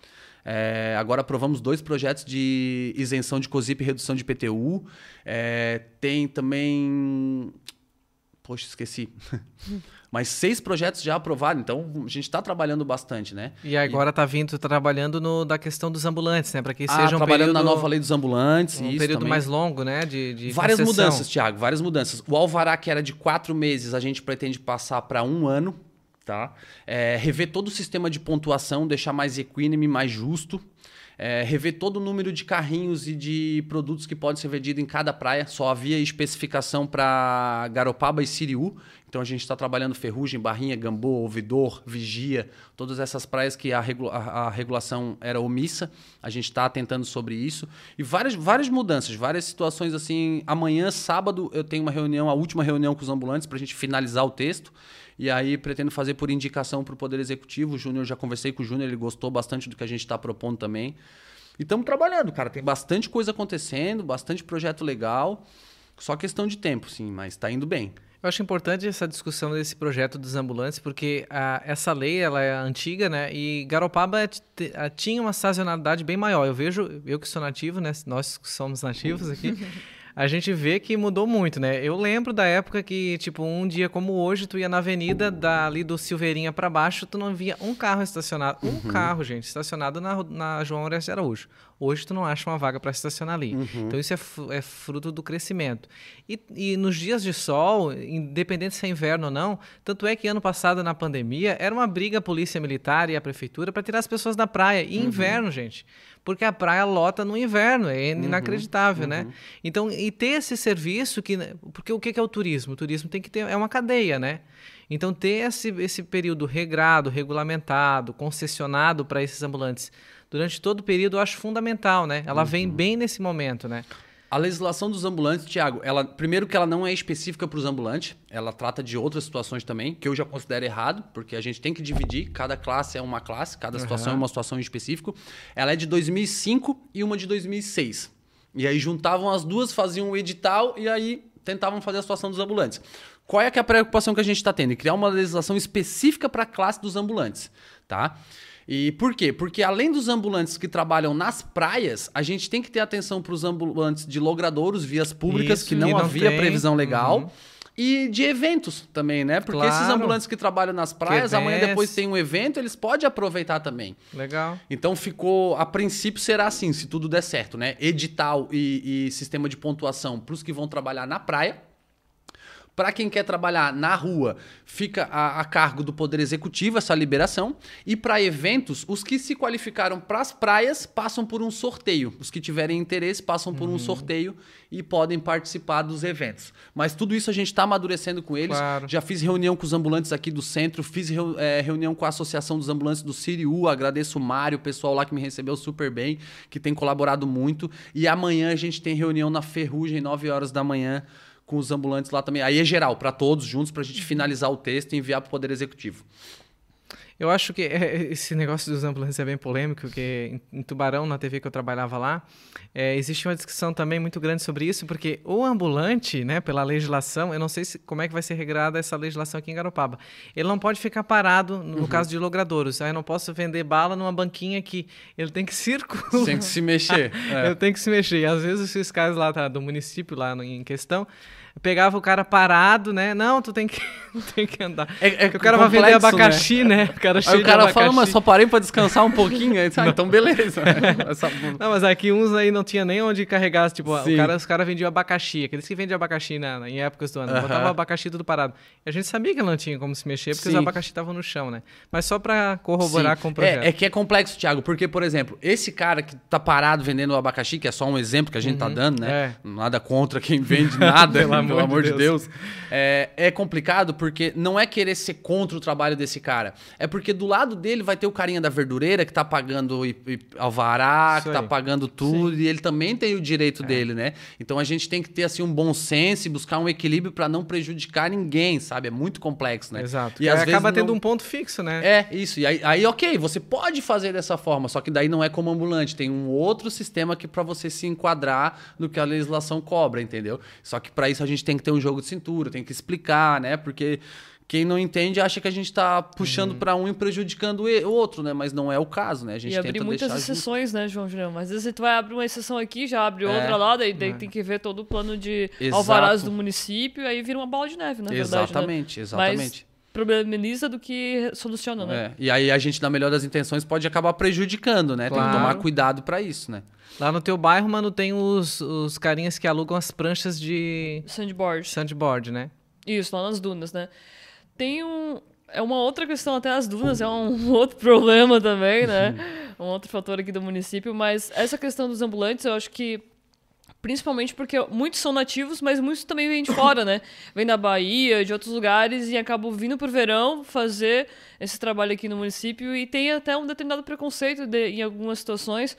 É, agora aprovamos dois projetos de isenção de COSIP e redução de PTU. É, tem também. Poxa, esqueci. Mas seis projetos já aprovados, então a gente está trabalhando bastante, né? E agora está vindo trabalhando no, da questão dos ambulantes, né? Para que ah, seja um trabalhando período, na nova lei dos ambulantes. um período também. mais longo, né? De, de Várias concessão. mudanças, Thiago, várias mudanças. O alvará, que era de quatro meses, a gente pretende passar para um ano, tá? É, rever todo o sistema de pontuação, deixar mais equínime, mais justo. É, rever todo o número de carrinhos e de produtos que podem ser vendidos em cada praia. Só havia especificação para Garopaba e Siriú. Então a gente está trabalhando ferrugem, barrinha, gambô, ouvidor, vigia, todas essas praias que a, regula a, a regulação era omissa. A gente está tentando sobre isso. E várias, várias mudanças, várias situações assim. Amanhã, sábado, eu tenho uma reunião, a última reunião com os ambulantes para a gente finalizar o texto. E aí pretendo fazer por indicação para o Poder Executivo. O Júnior, já conversei com o Júnior, ele gostou bastante do que a gente está propondo também. E estamos trabalhando, cara. Tem bastante coisa acontecendo, bastante projeto legal. Só questão de tempo, sim, mas está indo bem. Eu acho importante essa discussão desse projeto dos ambulantes, porque a, essa lei ela é antiga, né? E Garopaba t- a- tinha uma sazonalidade bem maior. Eu vejo, eu que sou nativo, né? Nós que somos nativos aqui, a gente vê que mudou muito, né? Eu lembro da época que, tipo, um dia como hoje, tu ia na avenida dali do Silveirinha para baixo, tu não via um carro estacionado. Um carro, gente, estacionado na, na João Horácio Araújo. Hoje tu não acha uma vaga para estacionar ali. Então isso é, é fruto do crescimento. E, e nos dias de sol, independente se é inverno ou não, tanto é que ano passado na pandemia era uma briga a polícia militar e a prefeitura para tirar as pessoas da praia. E inverno, gente. Porque a praia lota no inverno, é inacreditável, né? Então, e ter esse serviço que. Porque o que que é o turismo? O turismo tem que ter. É uma cadeia, né? Então, ter esse, esse período regrado, regulamentado, concessionado para esses ambulantes durante todo o período, eu acho fundamental, né? Ela vem bem nesse momento, né? A legislação dos ambulantes, Tiago, ela primeiro que ela não é específica para os ambulantes, ela trata de outras situações também, que eu já considero errado, porque a gente tem que dividir, cada classe é uma classe, cada situação é uma situação em específico. Ela é de 2005 e uma de 2006. E aí juntavam as duas, faziam o edital e aí tentavam fazer a situação dos ambulantes. Qual é, que é a preocupação que a gente está tendo? Criar uma legislação específica para a classe dos ambulantes, tá? E por quê? Porque além dos ambulantes que trabalham nas praias, a gente tem que ter atenção para os ambulantes de logradouros, vias públicas, Isso, que não, não havia tem. previsão legal. Uhum. E de eventos também, né? Porque esses Claro. ambulantes que trabalham nas praias, amanhã depois tem um evento, eles podem aproveitar também. Legal. Então ficou, a princípio será assim, se tudo der certo, né? Edital e, e sistema de pontuação para os que vão trabalhar na praia. Para quem quer trabalhar na rua, fica a, a cargo do Poder Executivo essa liberação. E para eventos, os que se qualificaram para as praias passam por um sorteio. Os que tiverem interesse passam por um sorteio e podem participar dos eventos. Mas tudo isso a gente está amadurecendo com eles. Claro. Já fiz reunião com os ambulantes aqui do centro, fiz reu- eh, reunião com a Associação dos Ambulantes do Siriu. Agradeço o Mário, o pessoal lá que me recebeu super bem, que tem colaborado muito. E amanhã a gente tem reunião na Ferrugem, 9 horas da manhã, com os ambulantes lá também. Aí é geral, para todos juntos, para a gente finalizar o texto e enviar para o Poder Executivo. Eu acho que é, esse negócio dos ambulantes é bem polêmico, porque em, Tubarão, na TV que eu trabalhava lá, é, existe uma discussão também muito grande sobre isso, porque o ambulante, né, pela legislação, eu não sei se, como é que vai ser regrada essa legislação aqui em Garopaba, ele não pode ficar parado, no Uhum. caso de logradouros. Aí eu não posso vender bala numa banquinha que ele tem que circular. Tem que se mexer. É. Eu tenho que se mexer. E às vezes os fiscais lá tá, do município lá em questão pegava o cara parado, né? Não, tu tem que, tem que andar. É- é o cara vai vender complexo, abacaxi, né? O cara Aí cheio o cara fala, mas só parei para descansar um pouquinho. Aí, ah, então beleza. Essa- Não, mas aqui uns aí não tinha nem onde carregar, tipo, o cara, os caras vendiam abacaxi, aqueles que vendem abacaxi na, na- em épocas do ano, Aham. botavam abacaxi tudo parado. E a gente sabia que não tinha como se mexer, porque os Sim. abacaxi estavam no chão, né? Mas só pra corroborar Sim. com o projeto. É, é que é complexo, Thiago, porque, por exemplo, esse cara que tá parado vendendo o abacaxi, que é só um exemplo que a gente tá dando, né? Nada contra quem vende nada, Pelo pelo, amor de de Deus. É, é complicado porque não é querer ser contra o trabalho desse cara. É porque do lado dele vai ter o carinha da verdureira que tá pagando i- alvará, Isso que tá aí. pagando tudo, e ele também tem o direito dele, né? Então a gente tem que ter assim um bom senso e buscar um equilíbrio para não prejudicar ninguém, sabe? É muito complexo, né? Exato. E E às acaba vezes tendo não- um ponto fixo, né? é, isso. E aí, aí, ok, você pode fazer dessa forma, só que daí não é como ambulante. Tem um outro sistema que para você se enquadrar no que a legislação cobra, entendeu? Só que para isso a gente tem que ter um jogo de cintura, tem que explicar, né? Porque, Quem não entende acha que a gente está puxando Uhum. para um e prejudicando o outro, né? Mas não é o caso, né? A gente E abrir muitas deixar junto. exceções, né, João Julião? Mas às vezes tu vai abrir uma exceção aqui, já abre É. outra lá, daí, daí É. tem que ver todo o plano de Exato. alvarás do município, aí vira uma bola de neve, na verdade. Né? Exatamente, exatamente. Problematiza do que soluciona, né? É, E aí a gente, na melhor das intenções, pode acabar prejudicando, né? Tem Claro. que tomar cuidado para isso, né? Lá no teu bairro, mano, tem os, os carinhas que alugam as pranchas de Sandboard. sandboard, né? Isso, lá nas dunas, né? Tem um. É uma outra questão, até as dunas é um outro problema também, né? um outro fator aqui do município, mas essa questão dos ambulantes, eu acho que. Principalmente porque muitos são nativos, mas muitos também vêm de fora, né? Vêm da Bahia, de outros lugares e acabam vindo pro verão fazer esse trabalho aqui no município e tem até um determinado preconceito de- em algumas situações,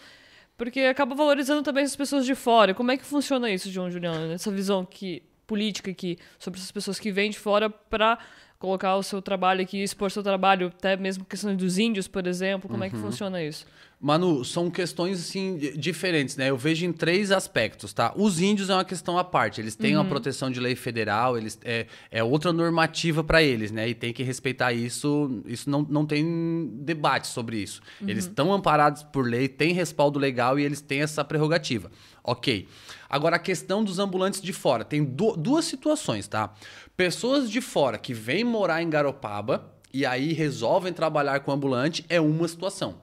porque acaba valorizando também as pessoas de fora. Como é que funciona isso, João Juliano? Essa visão que política aqui sobre essas pessoas que vêm de fora para colocar o seu trabalho aqui, expor seu trabalho, até mesmo questão dos índios, por exemplo. Como é que funciona isso? Manu, são questões assim di- diferentes, né? Eu vejo em três aspectos, tá? Os índios é uma questão à parte. Eles têm uma proteção de lei federal, eles é, é outra normativa para eles, né? E tem que respeitar isso. Isso não, não tem debate sobre isso. Eles estão amparados por lei, têm respaldo legal e eles têm essa prerrogativa. Ok. Agora a questão dos ambulantes de fora tem du- duas situações, tá? Pessoas de fora que vêm morar em Garopaba e aí resolvem trabalhar com ambulante é uma situação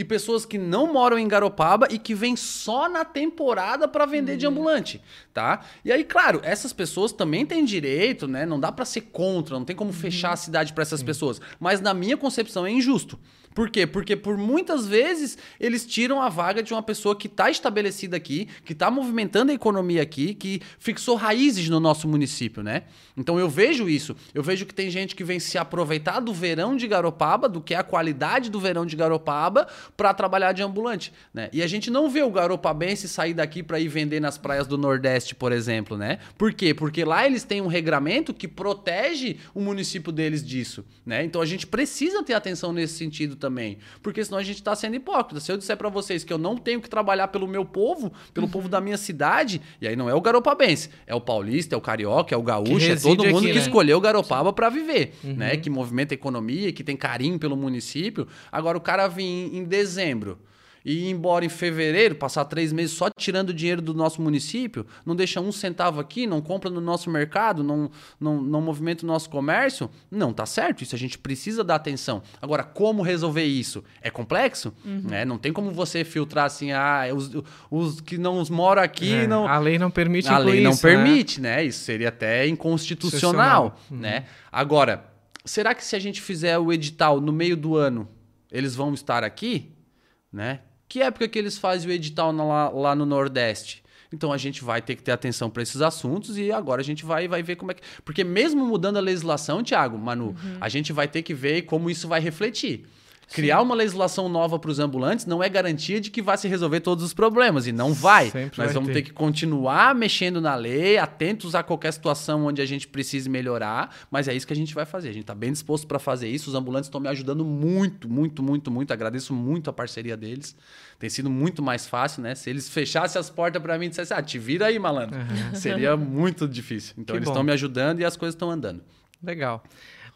e pessoas que não moram em Garopaba e que vêm só na temporada para vender de ambulante, tá? E aí, claro, essas pessoas também têm direito, né? Não dá para ser contra, não tem como fechar a cidade para essas pessoas, mas na minha concepção é injusto. Por quê? Porque por muitas vezes eles tiram a vaga de uma pessoa que está estabelecida aqui, que está movimentando a economia aqui, que fixou raízes no nosso município, né? Então eu vejo isso. Eu vejo que tem gente que vem se aproveitar do verão de Garopaba, do que é a qualidade do verão de Garopaba, para trabalhar de ambulante, né? E a gente não vê o garopabense sair daqui para ir vender nas praias do Nordeste, por exemplo, né? Por quê? Porque lá eles têm um regramento que protege o município deles disso, né? Então a gente precisa ter atenção nesse sentido também, porque senão a gente tá sendo hipócrita. Se eu disser para vocês que eu não tenho que trabalhar pelo meu povo, pelo povo da minha cidade, e aí não é o garopabense, é o paulista, é o carioca, é o gaúcho, é todo mundo aqui, que né? escolheu Garopaba para viver, né? Que movimenta a economia, que tem carinho pelo município. Agora o cara vir em dezembro e ir embora em fevereiro, passar três meses só tirando dinheiro do nosso município, não deixa um centavo aqui, não compra no nosso mercado, não, não, não movimenta o nosso comércio, não tá certo. Isso a gente precisa dar atenção. Agora, como resolver isso? É complexo? Né? Não tem como você filtrar assim, ah, os, os que não moram aqui É, não. A lei não permite A lei não isso, né? permite, né? Isso seria até inconstitucional, Constitucional. né? Agora, será que se a gente fizer o edital no meio do ano, eles vão estar aqui, né? Que época que eles fazem o edital lá, lá no Nordeste? Então a gente vai ter que ter atenção para esses assuntos e agora a gente vai, vai ver como é que. Porque mesmo mudando a legislação, Tiago, Manu, a gente vai ter que ver como isso vai refletir. Criar uma legislação nova para os ambulantes não é garantia de que vai se resolver todos os problemas, e não vai. Sempre Nós vai vamos ter. ter que continuar mexendo na lei, atentos a qualquer situação onde a gente precise melhorar, mas é isso que a gente vai fazer. A gente está bem disposto para fazer isso. Os ambulantes estão me ajudando muito, muito, muito, muito. Agradeço muito a parceria deles. Tem sido muito mais fácil, né? Se eles fechassem as portas para mim e dissessem, ah, te vira aí, malandro. Seria muito difícil. Então Que eles estão me ajudando e as coisas estão andando. Legal.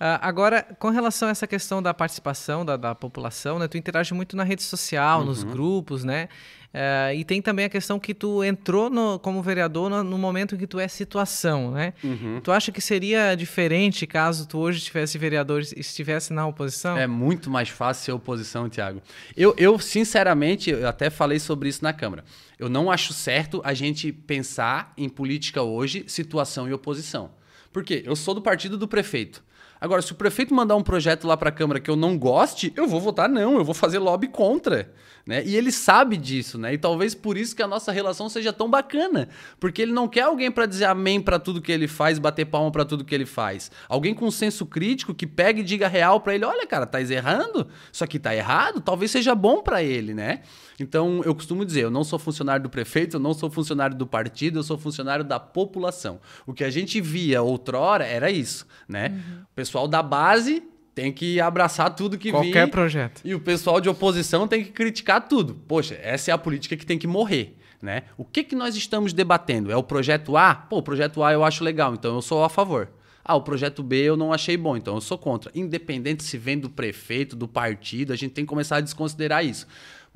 Ah, agora, com relação a essa questão da participação da, da população, né? Tu interage muito na rede social, Uhum. nos grupos, né? Eh, e tem também a questão que tu entrou no- como vereador no, no momento em que tu é situação, né? Uhum. Tu acha que seria diferente caso tu hoje tivesse vereador e estivesse na oposição? É muito mais fácil ser oposição, Tiago. Eu, eu, sinceramente, eu até falei sobre isso na Câmara. Eu não acho certo a gente pensar em política hoje, situação e oposição. Por quê? Eu sou do partido do prefeito. Agora, se o prefeito mandar um projeto lá para a Câmara que eu não goste, eu vou votar não, eu vou fazer lobby contra. Né? E ele sabe disso, né? E talvez por isso que a nossa relação seja tão bacana. Porque ele não quer alguém para dizer amém para tudo que ele faz, bater palma para tudo que ele faz. Alguém com senso crítico que pegue e diga real para ele: olha, cara, tá errando, isso aqui tá errado, talvez seja bom para ele, né? Então, eu costumo dizer, eu não sou funcionário do prefeito, eu não sou funcionário do partido, eu sou funcionário da população. O que a gente via outrora era isso, né? O pessoal da base tem que abraçar tudo que Qualquer vir. projeto. E o pessoal de oposição tem que criticar tudo. Poxa, essa é a política que tem que morrer. Né? O que, que nós estamos debatendo? É o projeto A? Pô, o projeto A eu acho legal, então eu sou a favor. Ah, o projeto B eu não achei bom, então eu sou contra. Independente se vem do prefeito, do partido, a gente tem que começar a desconsiderar isso.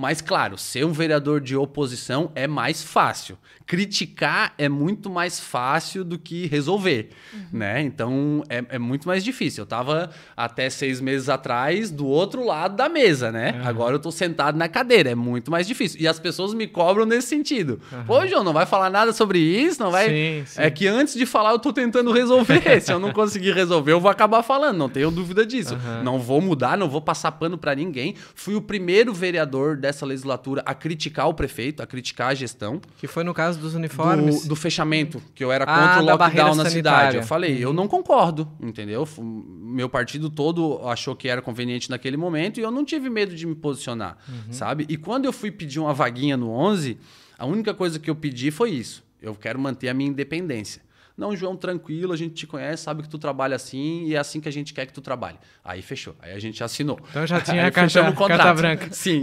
Mas, claro, ser um vereador de oposição é mais fácil. Criticar é muito mais fácil do que resolver, uhum. né? Então, é, é, muito mais difícil. Eu estava até seis meses atrás do outro lado da mesa, né? Uhum. Agora eu estou sentado na cadeira. É muito mais difícil. E as pessoas me cobram nesse sentido. Uhum. Pô, João, não vai falar nada sobre isso? Não vai... Sim, sim. É que antes de falar, eu estou tentando resolver. Se eu não conseguir resolver, eu vou acabar falando. Não tenho dúvida disso. Não vou mudar, não vou passar pano para ninguém. Fui o primeiro vereador dessa legislatura a criticar o prefeito, a criticar a gestão. Que foi no caso dos uniformes? Do, do fechamento, que eu era ah, contra ah, o lockdown na cidade. Eu falei, uhum. eu não concordo, entendeu? Meu partido todo achou que era conveniente naquele momento e eu não tive medo de me posicionar, uhum. sabe? E quando eu fui pedir uma vaguinha no 11, a única coisa que eu pedi foi isso. Eu quero manter a minha independência. Não, João, tranquilo, a gente te conhece, sabe que tu trabalha assim e é assim que a gente quer que tu trabalhe. Aí fechou. Aí a gente assinou. Então já tinha a carta, carta branca. Sim.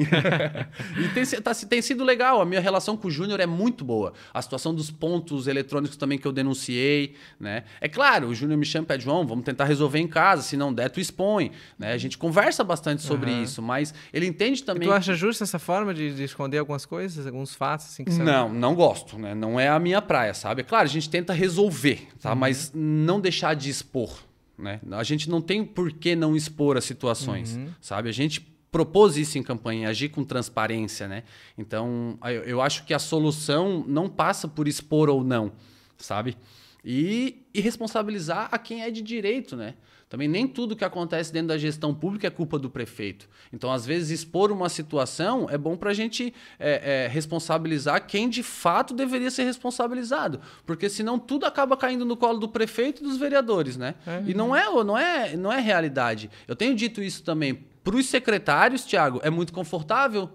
e tem, tá, tem sido legal. A minha relação com o Júnior é muito boa. A situação dos pontos eletrônicos também que eu denunciei. Né? É claro, o Júnior me chama e pede, João, vamos tentar resolver em casa. Se não der, tu expõe. Né? A gente conversa bastante sobre uhum. isso, mas ele entende também. E tu acha justa essa forma de, de, esconder algumas coisas, alguns fatos? Assim, que não, não gosto. Né? Não é a minha praia, sabe? É claro, a gente tenta resolver tá? Uhum. Mas não deixar de expor, né? A gente não tem por que não expor as situações, uhum. sabe? A gente propôs isso em campanha, agir com transparência, né? Então, eu, eu acho que a solução não passa por expor ou não, sabe? E, e responsabilizar a quem é de direito, né? Também nem tudo que acontece dentro da gestão pública é culpa do prefeito. Então, às vezes, expor uma situação é bom para a gente é, é, responsabilizar quem de fato deveria ser responsabilizado. Porque senão tudo acaba caindo no colo do prefeito e dos vereadores, né? É. E não é, não, é, não é realidade. Eu tenho dito isso também. Para os secretários, Tiago, é muito confortável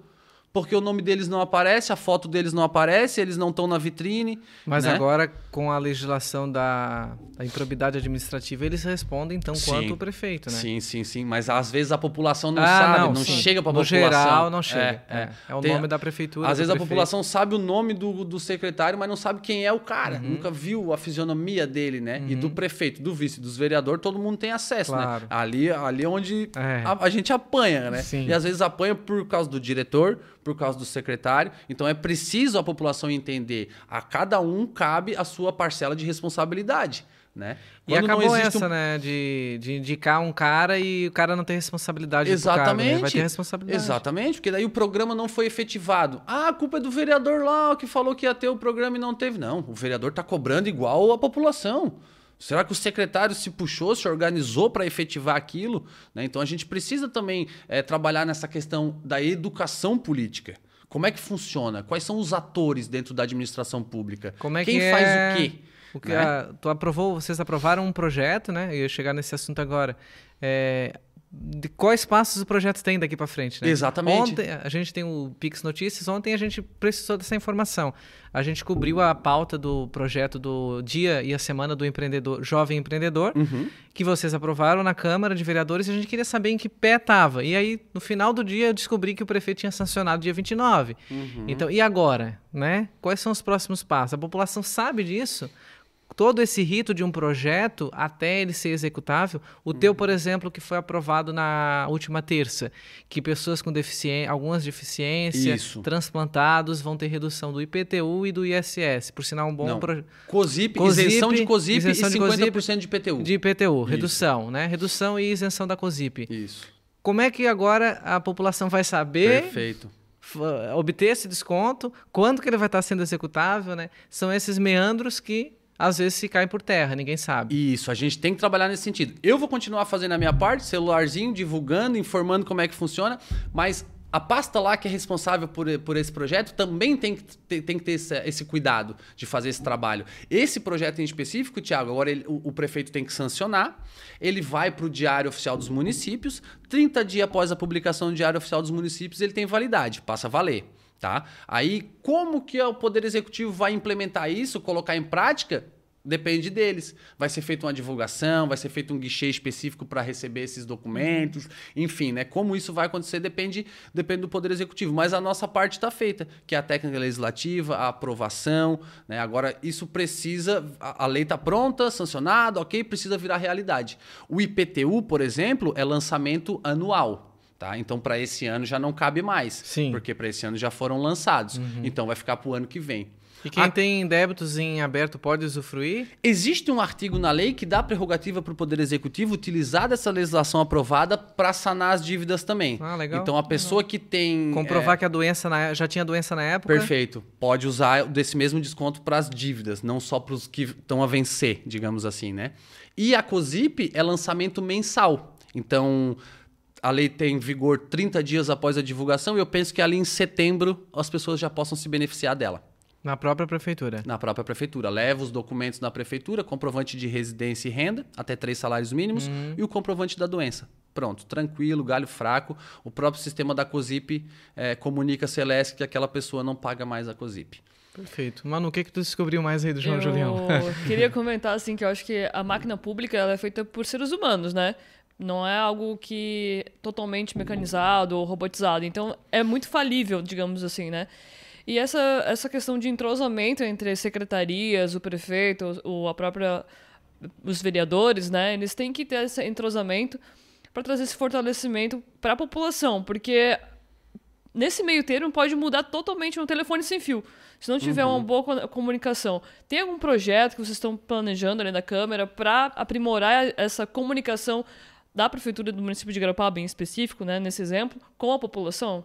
porque o nome deles não aparece, a foto deles não aparece, eles não estão na vitrine. Mas né? agora, com a legislação da, da, improbidade administrativa, eles respondem tão sim, quanto o prefeito, né? Sim, sim, sim. Mas às vezes a população não ah, sabe, não, não chega para a população. No geral, não chega. É, é. é o Tem, nome da prefeitura. Às vezes prefeito. a população sabe o nome do, do secretário, mas não sabe quem é o cara. Uhum. Nunca viu a fisionomia dele, né? Uhum. E do uhum. prefeito, do vice, dos vereadores, todo mundo tem acesso, né? claro. né? Ali, ali é onde é. a, a, gente apanha, né? Sim. E às vezes apanha por causa do diretor, por causa do secretário. Então é preciso a população entender, a cada um cabe a sua parcela de responsabilidade. Né? e acabou essa, um... né? De, de indicar um cara e o cara não tem responsabilidade. Exatamente. Cargo, né? Vai ter responsabilidade. Exatamente, porque daí o programa não foi efetivado. Ah, a culpa é do vereador lá que falou que ia ter o programa e não teve. Não, o vereador está cobrando igual a população. Será que o secretário se puxou, se organizou para efetivar aquilo? Né? Então a gente precisa também é, trabalhar nessa questão da educação política. Como é que funciona? Quais são os atores dentro da administração pública? Como é Quem que faz é... o quê? O que né? a, tu aprovou, vocês aprovaram um projeto, né? Eu ia chegar nesse assunto agora. É, de quais passos o projeto tem daqui para frente, né? Exatamente. Ontem a gente tem o Pix Notícias, ontem a gente precisou dessa informação. A gente cobriu a pauta do projeto do dia e a semana do empreendedor, jovem empreendedor, uhum. que vocês aprovaram na Câmara de Vereadores e a gente queria saber em que pé estava. E aí, no final do dia, eu descobri que o prefeito tinha sancionado dia 29. Uhum. Então, e agora, né? Quais são os próximos passos? A população sabe disso? Todo esse rito de um projeto até ele ser executável. O teu, por exemplo, que foi aprovado na última terça, que pessoas com deficiência, algumas deficiências, Isso. transplantados vão ter redução do IPTU e do ISS. Por sinal, um bom projeto. COSIP, COSIP, isenção de COSIP isenção e 50% de, de IPTU. De IPTU, redução, né? Redução e isenção da COSIP. Isso. Como é que agora a população vai saber? Perfeito obter esse desconto, quando que ele vai estar sendo executável, né? São esses meandros que às vezes se cai por terra, ninguém sabe. Isso, a gente tem que trabalhar nesse sentido. Eu vou continuar fazendo a minha parte, celularzinho, divulgando, informando como é que funciona, mas a pasta lá que é responsável por, por esse projeto também tem que ter, tem que ter esse, esse cuidado de fazer esse trabalho. Esse projeto em específico, Tiago, agora ele, o, o, prefeito tem que sancionar, ele vai para o Diário Oficial dos Municípios, 30 dias após a publicação do Diário Oficial dos Municípios, ele tem validade, passa a valer. Tá? Aí, como que o Poder Executivo vai implementar isso, colocar em prática? Depende deles. Vai ser feita uma divulgação, vai ser feito um guichê específico para receber esses documentos, enfim, né? Como isso vai acontecer depende, depende do Poder Executivo. Mas a nossa parte está feita, que é a técnica legislativa, a aprovação. Né? Agora, isso precisa. A, a lei está pronta, sancionada, ok, precisa virar realidade. O IPTU, por exemplo, é lançamento anual. Tá? Então, para esse ano já não cabe mais. Sim. Porque para esse ano já foram lançados. Uhum. Então, vai ficar para o ano que vem. E quem A- tem débitos em aberto pode usufruir? Existe um artigo na lei que dá prerrogativa para o Poder Executivo utilizar dessa legislação aprovada para sanar as dívidas também. Ah, legal. Então, a pessoa que tem. Comprovar é, que a doença na- já tinha doença na época? Perfeito. Pode usar desse mesmo desconto para as dívidas, não só para os que estão a vencer, digamos assim, né? E a COSIP é lançamento mensal. Então, a lei tem vigor 30 dias após a divulgação e eu penso que ali em setembro as pessoas já possam se beneficiar dela. Na própria prefeitura. na própria prefeitura. Leva os documentos na prefeitura, comprovante de residência e renda, até três salários mínimos, e o comprovante da doença. Pronto, tranquilo, galho fraco. O próprio sistema da COSIP eh, comunica a Celeste que aquela pessoa não paga mais a COSIP. Perfeito. Manu, o que, que tu descobriu mais aí do João eu Julião? queria comentar assim que eu acho que a máquina pública ela é feita por seres humanos, né? Não é algo que totalmente mecanizado ou robotizado. Então é muito falível, digamos assim, né? E essa, essa questão de entrosamento entre secretarias, o prefeito, o, a própria os vereadores, né? Eles têm que ter esse entrosamento para trazer esse fortalecimento para a população, porque nesse meio termo pode mudar totalmente um telefone sem fio. Se não tiver uma boa co- comunicação. Tem algum projeto que vocês estão planejando ali na Câmara para aprimorar essa comunicação da Prefeitura do município de Garopaba, em específico, né, nesse exemplo, com a população?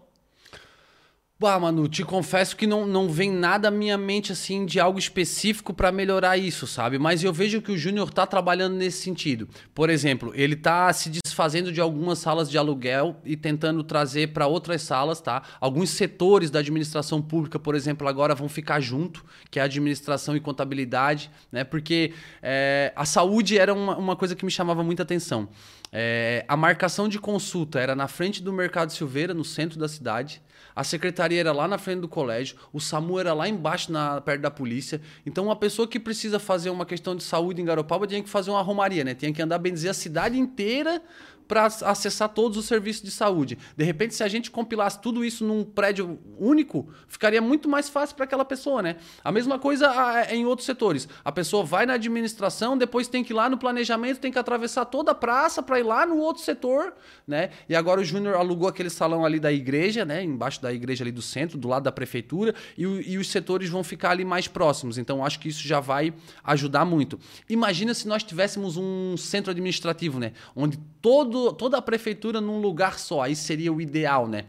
Bah, Manu, te confesso que não, não vem nada à minha mente assim de algo específico para melhorar isso, sabe? Mas eu vejo que o Júnior tá trabalhando nesse sentido. Por exemplo, ele tá se desfazendo de algumas salas de aluguel e tentando trazer para outras salas, tá? Alguns setores da administração pública, por exemplo, agora vão ficar junto, que é administração e contabilidade, né? Porque é, a saúde era uma, uma coisa que me chamava muita atenção. É, a marcação de consulta era na frente do Mercado Silveira, no centro da cidade. A secretaria era lá na frente do colégio, o SAMU era lá embaixo, na, perto da polícia. Então, uma pessoa que precisa fazer uma questão de saúde em Garopaba tinha que fazer uma romaria, né? Tinha que andar, bem dizer, a cidade inteira para acessar todos os serviços de saúde. De repente, se a gente compilasse tudo isso num prédio único, ficaria muito mais fácil para aquela pessoa, né? A mesma coisa em outros setores. A pessoa vai na administração, depois tem que ir lá no planejamento, tem que atravessar toda a praça para ir lá no outro setor, né? E agora o Júnior alugou aquele salão ali da igreja, né? Embaixo da igreja ali do centro, do lado da prefeitura, e, o- e os setores vão ficar ali mais próximos. Então, acho que isso já vai ajudar muito. Imagina se nós tivéssemos um centro administrativo, né? Onde todo, toda a prefeitura num lugar só. Aí seria o ideal, né?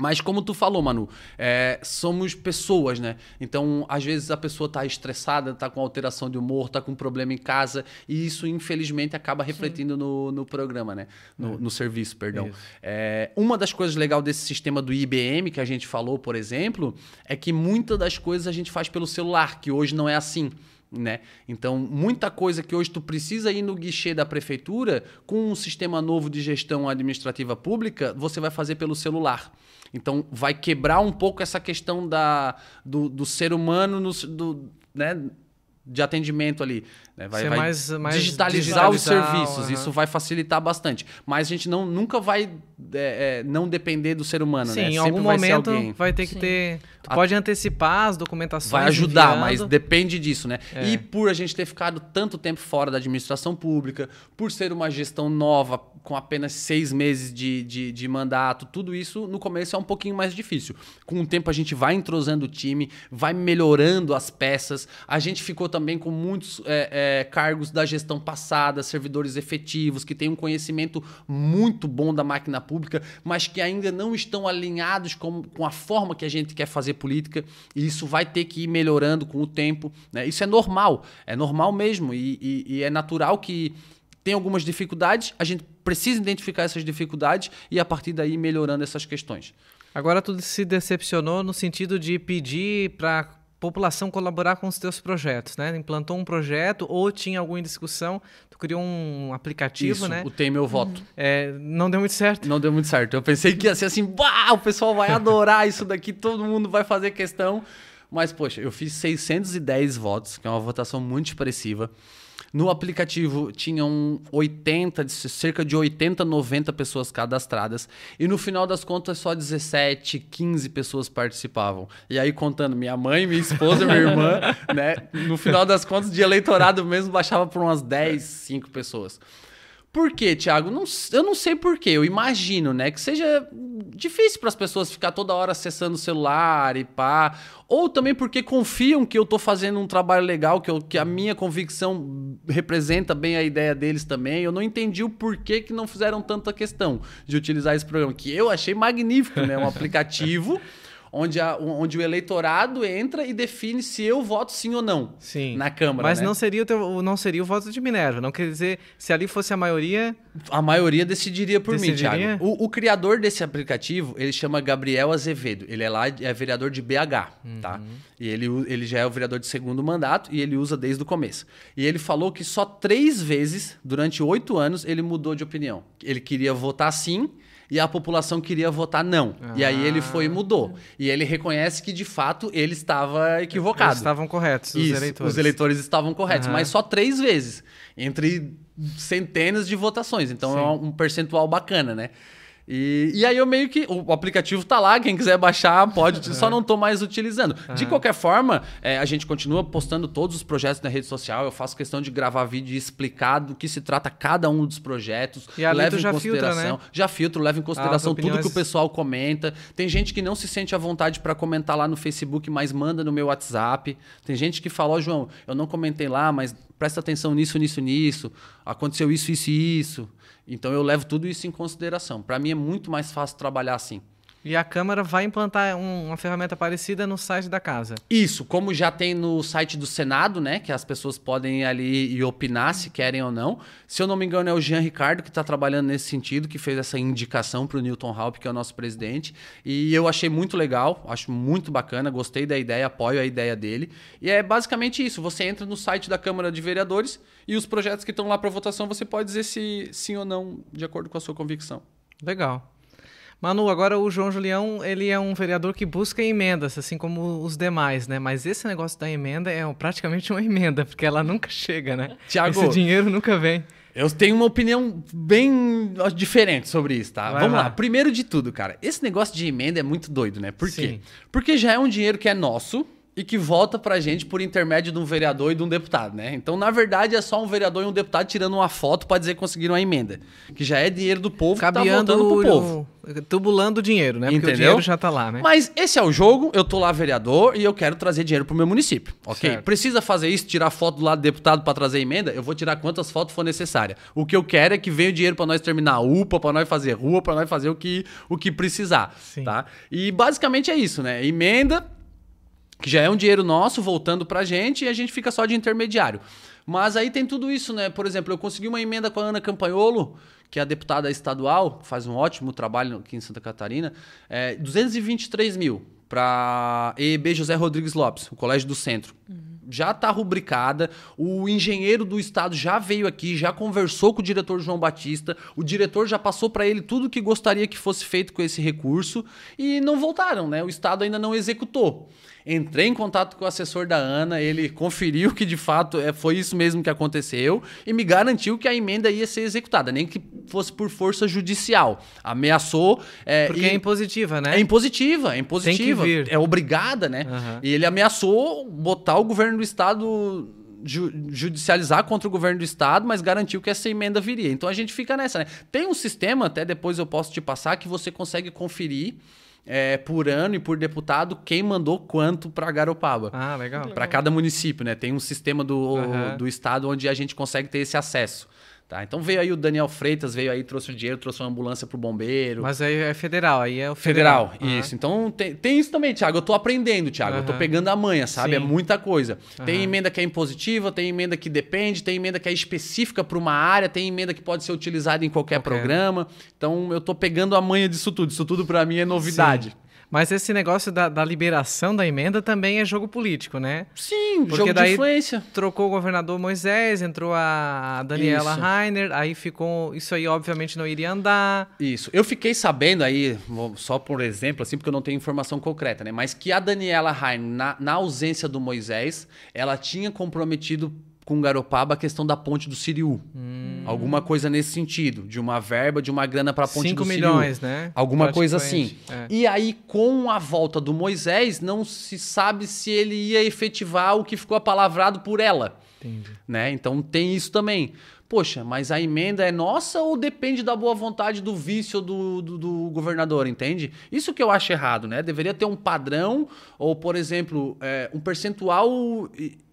Mas como tu falou, Manu, é, somos pessoas, né? Então, às vezes a pessoa tá estressada, tá com alteração de humor, tá com problema em casa, e isso, infelizmente, acaba refletindo no, no programa, né? No, no serviço, perdão. É, uma das coisas legais desse sistema do IBM que a gente falou, por exemplo, é que muitas das coisas a gente faz pelo celular, que hoje não é assim. Né? Então, muita coisa que hoje tu precisa ir no guichê da prefeitura, com um sistema novo de gestão administrativa pública, você vai fazer pelo celular. Então, vai quebrar um pouco essa questão da, do, do ser humano no, do, né, de atendimento ali. Né? Vai, Ser vai mais- mais digitalizar os serviços. aham. Isso vai facilitar bastante. Mas a gente não, nunca vai é, é, não depender do ser humano, Sim, né? em Sempre algum vai momento alguém. vai ter que Sim. ter. Tu A- pode antecipar as documentações. Vai ajudar, enviando. mas depende disso, né? É. E por a gente ter ficado tanto tempo fora da administração pública, por ser uma gestão nova, com apenas seis meses de, de, de mandato, tudo isso no começo é um pouquinho mais difícil. Com o tempo a gente vai entrosando o time, vai melhorando as peças. A gente ficou também com muitos é, é, cargos da gestão passada, servidores efetivos, que têm um conhecimento muito bom da máquina pública, mas que ainda não estão alinhados com, com a forma que a gente quer fazer política. E isso vai ter que ir melhorando com o tempo. Né? Isso é normal, é normal mesmo. E, e- e é natural que tem algumas dificuldades, a gente precisa identificar essas dificuldades e a partir daí melhorando essas questões. Agora tu se decepcionou no sentido de pedir para população colaborar com os teus projetos, né? Implantou um projeto ou tinha alguma discussão, tu criou um aplicativo, Isso, né? o tem meu voto. É, não deu muito certo. Não deu muito certo. Eu pensei que ia ser assim, bah, o pessoal vai adorar isso daqui, todo mundo vai fazer questão. Mas, poxa, eu fiz 610 votos, que é uma votação muito expressiva. No aplicativo tinham 80, cerca de 80, 90 pessoas cadastradas. E no final das contas, só 17, 15 pessoas participavam. E aí, contando minha mãe, minha esposa, minha irmã, né? No final das contas, de eleitorado mesmo, baixava por umas 10, 5 pessoas. Por quê, Thiago? Não, eu não sei por quê. Eu imagino, né, que seja difícil para as pessoas ficar toda hora acessando o celular e pá. Ou também porque confiam que eu estou fazendo um trabalho legal, que, eu, que a minha convicção representa bem a ideia deles também. Eu não entendi o porquê que não fizeram tanta questão de utilizar esse programa, que eu achei magnífico, né? Um aplicativo onde, a, onde o eleitorado entra e define se eu voto sim ou não sim. na Câmara. Mas né? não, seria o teu, não seria o voto de Minerva. Não quer dizer, se ali fosse a maioria. A maioria decidiria por Decidiria? mim, Thiago. O, o criador desse aplicativo, ele chama Gabriel Azevedo. Ele é lá, é vereador de BH, tá? E ele, ele já é o vereador de segundo mandato e ele usa desde o começo. E ele falou que só três vezes, durante oito anos, ele mudou de opinião. Ele queria votar sim e a população queria votar não. E aí ele foi e mudou. E ele reconhece que, de fato, ele estava equivocado. Eles estavam corretos, os Isso, eleitores. Os eleitores estavam corretos, Aham. mas só três vezes, entre centenas de votações. Então é um percentual bacana, né? E, e aí eu meio que. O aplicativo tá lá, quem quiser baixar pode, só não tô mais utilizando. De qualquer forma, é, a gente continua postando todos os projetos na rede social. Eu faço questão de gravar vídeo e explicar do que se trata cada um dos projetos. E ali levo tu em já filtra, consideração. né? Já filtro, levo em consideração tudo que o pessoal comenta. Tem gente que não se sente à vontade para comentar lá no Facebook, mas manda no meu WhatsApp. Tem gente que fala, ó, João, eu não comentei lá, mas presta atenção nisso, nisso, nisso. Aconteceu isso, isso e isso. Então eu levo tudo isso em consideração. Para mim é muito mais fácil trabalhar assim. E a Câmara vai implantar um- uma ferramenta parecida no site da casa. Isso, como já tem no site do Senado, né, que as pessoas podem ir ali e opinar se querem ou não. Se eu não me engano, é o Jean Ricardo que está trabalhando nesse sentido, que fez essa indicação para o Newton Halp, que é o nosso presidente. E eu achei muito legal, acho muito bacana, gostei da ideia, apoio a ideia dele. E é basicamente isso: você entra no site da Câmara de Vereadores e os projetos que estão lá para votação você pode dizer se sim ou não, de acordo com a sua convicção. Legal. Manu, agora o João Julião, ele é um vereador que busca emendas, assim como os demais, né? Mas esse negócio da emenda é praticamente uma emenda, porque ela nunca chega, né? Tiago, Esse dinheiro nunca vem. Eu tenho uma opinião bem diferente sobre isso, tá? Vai Vamos lá. lá. Primeiro de tudo, cara, esse negócio de emenda é muito doido, né? Por quê? Sim. Porque já é um dinheiro que é nosso e que volta pra gente por intermédio de um vereador e de um deputado, né? Então, na verdade, é só um vereador e um deputado tirando uma foto pra dizer que conseguiram a emenda. Que já é dinheiro do povo que tá Cabeando voltando pro povo. tubulando o dinheiro, né? Porque Entendeu? o dinheiro já tá lá, né? Mas esse é o jogo, eu tô lá vereador e eu quero trazer dinheiro pro meu município, ok? Certo. Precisa fazer isso, tirar foto do lado do deputado pra trazer emenda? Eu vou tirar quantas fotos for necessária. O que eu quero é que venha o dinheiro pra nós terminar a UPA, pra nós fazer rua, pra nós fazer o que, o que precisar, Sim. tá? E basicamente é isso, né? Emenda, que já é um dinheiro nosso voltando pra gente e a gente fica só de intermediário. Mas aí tem tudo isso, né? Por exemplo, eu consegui uma emenda com a Ana Campanholo, que é a deputada estadual, faz um ótimo trabalho aqui em Santa Catarina, é, 223 mil para EEB José Rodrigues Lopes, o Colégio do Centro. Já está rubricada, o engenheiro do estado já veio aqui, já conversou com o diretor João Batista, o diretor já passou para ele tudo o que gostaria que fosse feito com esse recurso e não voltaram, né? O estado ainda não executou. Entrei em contato com o assessor da Ana, ele conferiu que de fato é, foi isso mesmo que aconteceu e me garantiu que a emenda ia ser executada, nem que fosse por força judicial. Ameaçou. é, Porque e- é impositiva, né? é impositiva, é impositiva. É obrigada, né? Aham. E ele ameaçou botar o governo do estado ju- judicializar contra o governo do estado, mas garantiu que essa emenda viria. Então a gente fica nessa, né? Tem um sistema, até depois eu posso te passar, que você consegue conferir é, por ano e por deputado quem mandou quanto para Garopaba. Ah, legal. Para cada município, né? Tem um sistema do, Aham. do estado onde a gente consegue ter esse acesso. Tá? Então veio aí o Daniel Freitas, veio aí, trouxe o dinheiro, trouxe uma ambulância pro bombeiro. Mas aí é federal, aí é o Federal, federal. isso. Então tem, tem isso também, Thiago. Eu tô aprendendo, Thiago. Eu tô pegando a manha, sabe? Sim. É muita coisa. Tem Aham. emenda que é impositiva, tem emenda que depende, tem emenda que é específica para uma área, tem emenda que pode ser utilizada em qualquer, Qualquer. programa. Então eu tô pegando a manha disso tudo. Isso tudo para mim é novidade. Sim. Mas esse negócio da, da liberação da emenda também é jogo político, né? Sim, Porque jogo daí de influência. Trocou o governador Moisés, entrou a Daniela Isso. Rainer, aí ficou. Isso aí, obviamente, não iria andar. Isso. Eu fiquei sabendo aí, só por exemplo, assim, porque eu não tenho informação concreta, né? Mas que a Daniela Rainer, na, na ausência do Moisés, ela tinha comprometido com Garopaba a questão da ponte do Siriu. Alguma coisa nesse sentido, de uma verba, de uma grana para a ponte 5 do Siriu. milhões, né? Alguma coisa assim. É. E aí, com a volta do Moisés, não se sabe se ele ia efetivar o que ficou apalavrado por ela. Entendi. Né? Então tem isso também. Poxa, mas a emenda é nossa ou depende da boa vontade do vice ou do, do, do governador, entende? Isso que eu acho errado, né? Deveria ter um padrão ou, por exemplo, é, um percentual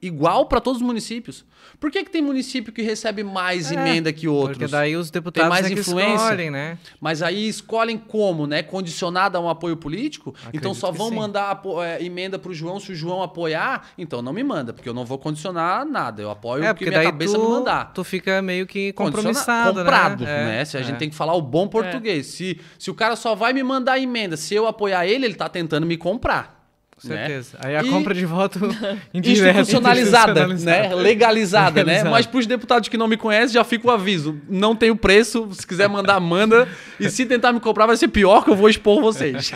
igual para todos os municípios. Por que, que tem município que recebe mais É, emenda que outros? Porque daí os deputados mais é influência? escolhem, né? Mas aí escolhem como, né? Condicionada a um apoio político? então só que vão sim. mandar é, emenda pro João se o João apoiar? Então não me manda, porque eu não vou condicionar nada. Eu apoio É, o que porque minha daí cabeça tu, me mandar. tu fica meio que compromissado, comprado, né? né? É, Se a gente é. tem que falar o bom português. Se, se o cara só vai me mandar emenda, se eu apoiar ele, ele tá tentando me comprar. Com né? certeza. Aí a E- compra de voto indireta. Institucionalizada, né? Legalizada, né? Mas pros deputados que não me conhecem, já fica o aviso. Não tem o preço, se quiser mandar, manda. E se tentar me comprar, vai ser pior que eu vou expor vocês.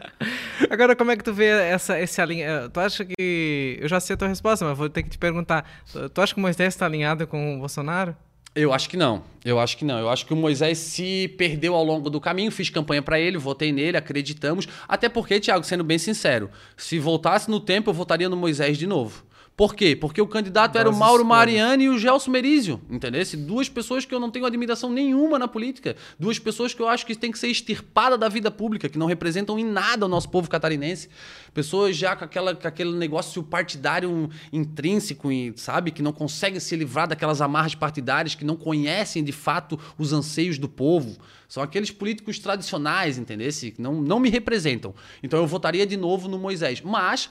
Agora, como é que tu vê essa, esse alinha... Tu acha que... Eu já sei a tua resposta, mas vou ter que te perguntar. Tu acha que o Moisés está alinhado com o Bolsonaro? Eu acho que não. Eu acho que não. Eu acho que o Moisés se perdeu ao longo do caminho. Fiz campanha pra ele, votei nele, acreditamos. Até porque, Thiago, sendo bem sincero, se voltasse no tempo, eu votaria no Moisés de novo. Por quê? Porque o candidato era o Mauro. Mariani e o Gelson Merizio, entendeu? Duas pessoas que eu não tenho admiração nenhuma na política. Duas pessoas que eu acho que têm que ser extirpadas da vida pública, que não representam em nada o nosso povo catarinense. Pessoas já com, aquela, com aquele negócio partidário intrínseco, e, sabe? Que não conseguem se livrar daquelas amarras partidárias, que não conhecem de fato os anseios do povo. São aqueles políticos tradicionais, entendeu? Que não, não me representam. Então eu votaria de novo no Moisés. Mas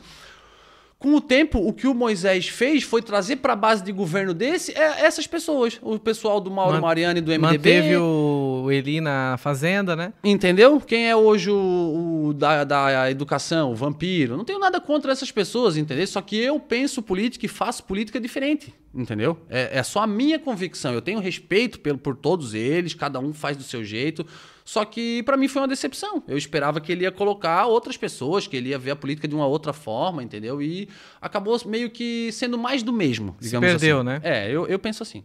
com o tempo, o que o Moisés fez foi trazer para a base de governo desse é, essas pessoas. O pessoal do Mauro Man- Mariani do MDB. Manteve o Eli na fazenda, né? Entendeu? Quem é hoje o, o da, da educação, o vampiro? Não tenho nada contra essas pessoas, entendeu? Só que eu penso política e faço política diferente, entendeu? É, é só a minha convicção. Eu tenho respeito pelo, por todos eles, cada um faz do seu jeito. Só que pra mim foi uma decepção. Eu esperava que ele ia colocar outras pessoas, que ele ia ver a política de uma outra forma, entendeu? E acabou meio que sendo mais do mesmo, Se digamos perdeu, assim. né? É, eu, eu penso assim.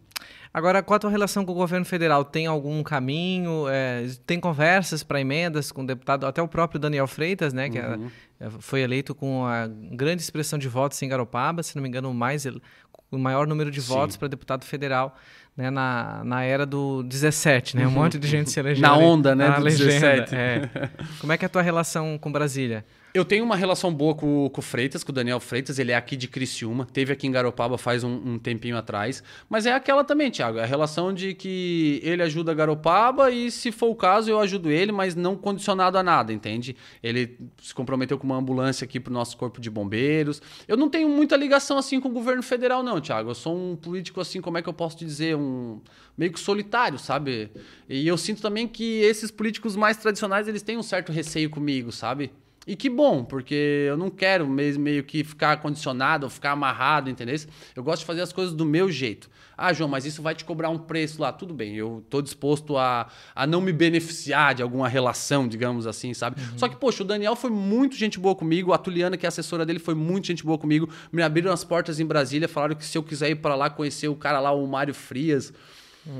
Agora, qual a tua relação com o governo federal? Tem algum caminho? É, tem conversas para emendas com o deputado, até o próprio Daniel Freitas, né? Que é- Uhum. é, foi eleito com a grande expressão de votos em Garopaba, se não me engano, o, mais, o maior número de Sim. votos para deputado federal. Né, na, na era do 17, né? Um monte de gente se elegeu. Na ali, onda, né, na do legenda, 17. é. Como é que é a tua relação com Brasília? Eu tenho uma relação boa com, com o Freitas, com o Daniel Freitas. Ele é aqui de Criciúma. Teve aqui em Garopaba faz um, um tempinho atrás. Mas é aquela também, Thiago. É a relação de que ele ajuda Garopaba e, se for o caso, eu ajudo ele, mas não condicionado a nada, entende? Ele se comprometeu com uma ambulância aqui pro nosso corpo de bombeiros. Eu não tenho muita ligação assim com o governo federal, não, Thiago. Eu sou um político assim, como é que eu posso te dizer? Um meio que solitário, sabe? E eu sinto também que esses políticos mais tradicionais, eles têm um certo receio comigo, sabe? E que bom, porque eu não quero meio, que ficar condicionado ou ficar amarrado, entendeu? Eu gosto de fazer as coisas do meu jeito. Ah, João, mas isso vai te cobrar um preço lá. Tudo bem, eu tô disposto a, a não me beneficiar de alguma relação, digamos assim, sabe? Só que, poxa, o Daniel foi muito gente boa comigo, a Tuliana, que é assessora dele, foi muito gente boa comigo. Me abriram as portas em Brasília, falaram que se eu quiser ir para lá conhecer o cara lá, o Mário Frias,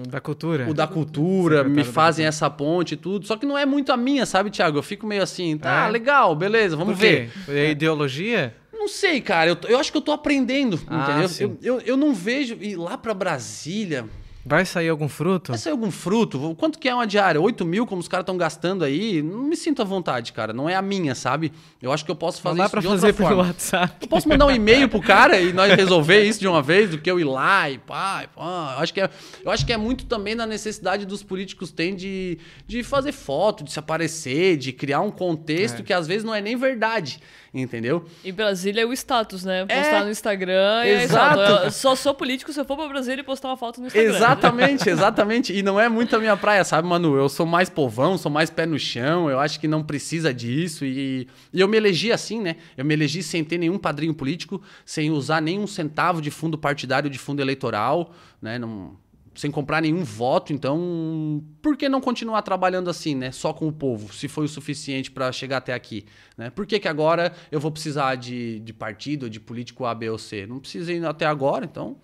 Da cultura? o da cultura, Secretário me fazem essa ponte e tudo. Só que não é muito a minha, sabe, Thiago? Eu fico meio assim, tá, É? legal, beleza, vamos Por quê? ver. É ideologia? Não sei, cara. Eu, eu acho que eu tô aprendendo, Ah, entendeu? Eu, eu, eu não vejo ir lá pra Brasília. Vai sair algum fruto? Vai sair algum fruto? Quanto que é uma diária? 8 mil, como os caras estão gastando aí? Não me sinto à vontade, cara. Não é a minha, sabe? Eu acho que eu posso Não fazer dá isso pra de fazer outra pelo forma. WhatsApp. Eu posso mandar um e-mail pro cara e nós resolver isso de uma vez, do que eu ir lá e pá, e pá. Eu acho que é, eu acho que é muito também na necessidade dos políticos têm de, de fazer foto, de se aparecer, de criar um contexto É. que às vezes não é nem verdade, entendeu? E Brasília é o status, né? É. Postar no Instagram. é Exato. exato. Só sou político se eu for pra Brasília e postar uma foto no Instagram. Exatamente, exatamente. E não é muito a minha praia, sabe, Manu? Eu sou mais povão, sou mais pé no chão, eu acho que não precisa disso. E, e eu me elegi assim, né? Eu me elegi sem ter nenhum padrinho político, sem usar nenhum centavo de fundo partidário, de fundo eleitoral, né? Não, sem comprar nenhum voto, então por que não continuar trabalhando assim, né? Só com o povo, se foi o suficiente para chegar até aqui, né? Por que, que agora eu vou precisar de, de partido, de político A, B ou C? Não precisa ir até agora, então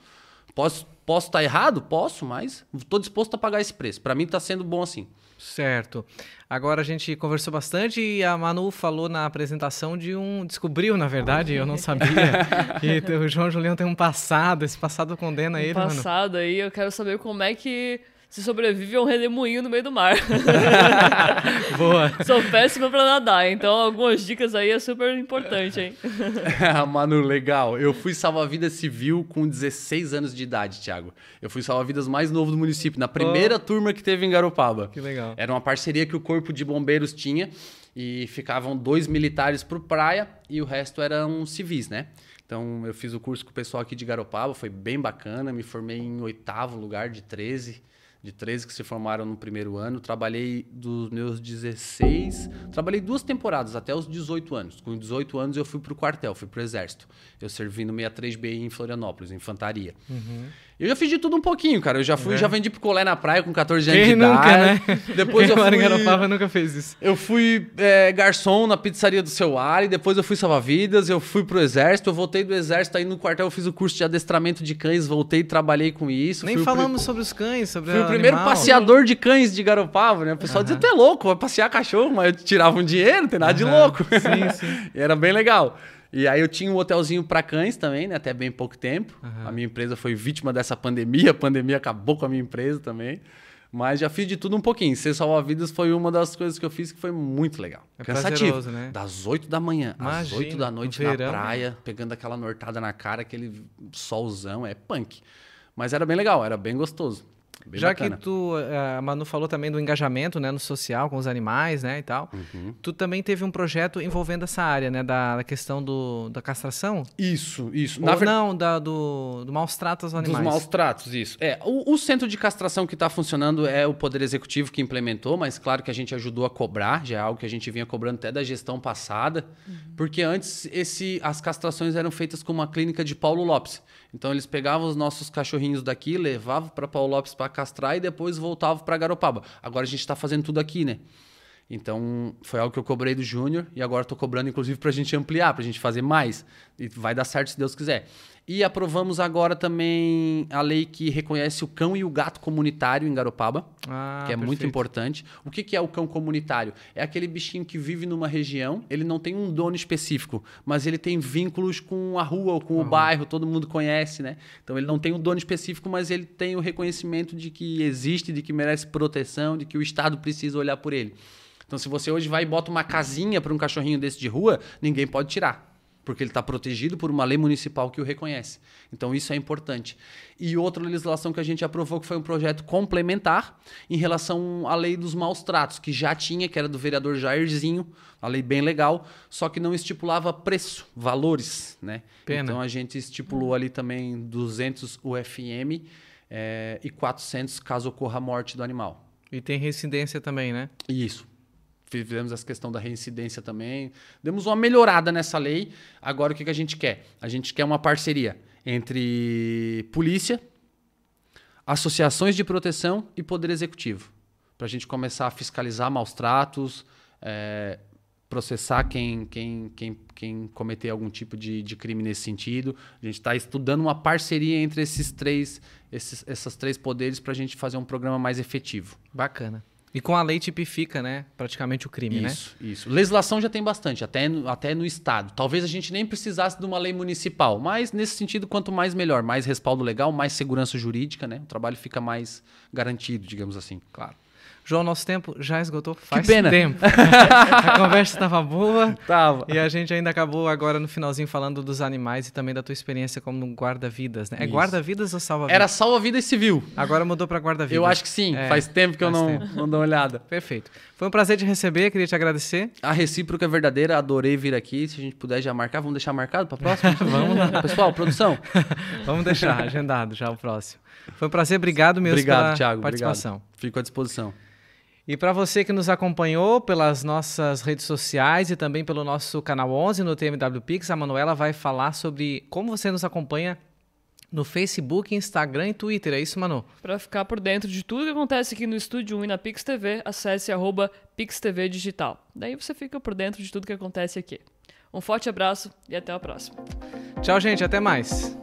posso posso estar tá errado, posso, mas estou disposto a pagar esse preço. Para mim está sendo bom assim. Certo. Agora a gente conversou bastante e a Manu falou na apresentação de um. Descobriu, na verdade, eu não sabia, que o João Julião tem um passado. Esse passado condena um ele, passado mano. passado aí, eu quero saber como é que se sobrevive a um redemoinho no meio do mar. Boa. Sou péssima para nadar, então algumas dicas aí é super importante, hein? Manu, legal. Eu fui salva-vidas civil com 16 anos de idade, Thiago. Eu fui salva-vidas mais novo do município, na primeira oh. turma que teve em Garopaba. Que legal. Era uma parceria que o Corpo de Bombeiros tinha e ficavam dois militares por praia e o resto eram civis, né? Então eu fiz o curso com o pessoal aqui de Garopaba, foi bem bacana, me formei em oitavo lugar de 13 de 13 que se formaram no primeiro ano. Trabalhei dos meus 16, trabalhei duas temporadas até os 18 anos. Com 18 anos eu fui para o quartel, fui para o exército. Eu servi no 63BI em Florianópolis, infantaria. Uhum. Eu já fiz de tudo um pouquinho, cara. Eu já fui, é. já vendi picolé na praia com 14 anos Quem de nunca, idade. Né? Depois Quem eu fui. Garopaba nunca fez isso. Eu fui é, garçom na pizzaria do seu Ali, depois eu fui salva-vidas, eu fui pro exército, eu voltei do exército, aí no quartel eu fiz o curso de adestramento de cães, voltei e trabalhei com isso. Nem falamos sobre os cães, sobre Fui o, primeiro passeador de cães de Garopaba, né? O pessoal uhum. dizia, tu é louco, vai passear cachorro, mas eu tirava um dinheiro, não tem nada uhum. de louco. Sim, sim. e era bem legal. E aí eu tinha um hotelzinho para cães também, né? Até bem pouco tempo. Uhum. A minha empresa foi vítima dessa pandemia, a pandemia acabou com a minha empresa também. Mas já fiz de tudo um pouquinho. Ser salva-vidas foi uma das coisas que eu fiz que foi muito legal. É Cansativo. Né? Das 8 da manhã Imagina, às 8 da noite na verão, praia, né? pegando aquela nortada na cara, aquele solzão, é punk. Mas era bem legal, era bem gostoso. Bem Já bacana. que tu, eh, a Manu falou também do engajamento, né, no social com os animais, né, e tal. Uhum. Tu também teve um projeto envolvendo essa área, né, da, da questão do, da castração? Isso, isso. Ou ver... não, da, do, do maus tratos aos animais. Dos maus tratos, isso. É, o, o centro de castração que está funcionando é o Poder Executivo que implementou, mas claro que a gente ajudou a cobrar, já é algo que a gente vinha cobrando até da gestão passada, uhum. porque antes esse, as castrações eram feitas com uma clínica de Paulo Lopes. Então eles pegavam os nossos cachorrinhos daqui, levavam para Paulo Lopes para castrar e depois voltavam para Garopaba. Agora a gente está fazendo tudo aqui, né? Então, foi algo que eu cobrei do Júnior e agora estou cobrando, inclusive, para a gente ampliar, para a gente fazer mais. E vai dar certo se Deus quiser. E aprovamos agora também a lei que reconhece o cão e o gato comunitário em Garopaba, ah, que é perfeito. muito importante. O que, que é o cão comunitário? É aquele bichinho que vive numa região, ele não tem um dono específico, mas ele tem vínculos com a rua ou com uhum. o bairro, todo mundo conhece, né? Então ele não tem um dono específico, mas ele tem o reconhecimento de que existe, de que merece proteção, de que o Estado precisa olhar por ele. Então, se você hoje vai e bota uma casinha para um cachorrinho desse de rua, ninguém pode tirar. Porque ele está protegido por uma lei municipal que o reconhece. Então, isso é importante. E outra legislação que a gente aprovou, que foi um projeto complementar em relação à lei dos maus tratos, que já tinha, que era do vereador Jairzinho, a lei bem legal, só que não estipulava preço, valores. Né? Pena. Então, a gente estipulou ali também 200 UFM é, e 400 caso ocorra a morte do animal. E tem reincidência também, né? Isso fizemos essa questão da reincidência também. Demos uma melhorada nessa lei. Agora o que, que a gente quer? A gente quer uma parceria entre polícia, associações de proteção e poder executivo. Para a gente começar a fiscalizar maus tratos, é, processar quem, quem, quem, quem cometer algum tipo de, de crime nesse sentido. A gente está estudando uma parceria entre esses três, esses, esses três poderes para a gente fazer um programa mais efetivo. Bacana. E com a lei tipifica, né? Praticamente o crime, isso, né? Isso, isso. Legislação já tem bastante, até no, até no Estado. Talvez a gente nem precisasse de uma lei municipal, mas nesse sentido, quanto mais melhor. Mais respaldo legal, mais segurança jurídica, né? O trabalho fica mais garantido, digamos assim. Claro. João, nosso tempo já esgotou faz pena. tempo. a conversa estava boa. Tava. E a gente ainda acabou agora no finalzinho falando dos animais e também da tua experiência como guarda-vidas, né? É guarda-vidas ou salva-vidas? Era salva-vida civil. Agora mudou para guarda-vidas. Eu acho que sim. É, faz tempo que eu faz não, tempo. não dou uma olhada. Perfeito. Foi um prazer te receber, queria te agradecer. A recíproca é verdadeira, adorei vir aqui. Se a gente puder já marcar, vamos deixar marcado para próxima? vamos lá. Pessoal, produção. Vamos deixar agendado já o próximo. Foi um prazer, obrigado mesmo Obrigado, pela Thiago. participação. Obrigado. Fico à disposição. E para você que nos acompanhou pelas nossas redes sociais e também pelo nosso canal 11 no TMW Pix, a Manuela vai falar sobre como você nos acompanha no Facebook, Instagram e Twitter. É isso, Manu? Para ficar por dentro de tudo que acontece aqui no Estúdio 1 e na Pix TV, acesse arroba PixTV Digital. Daí você fica por dentro de tudo que acontece aqui. Um forte abraço e até a próxima. Tchau, gente. Até mais.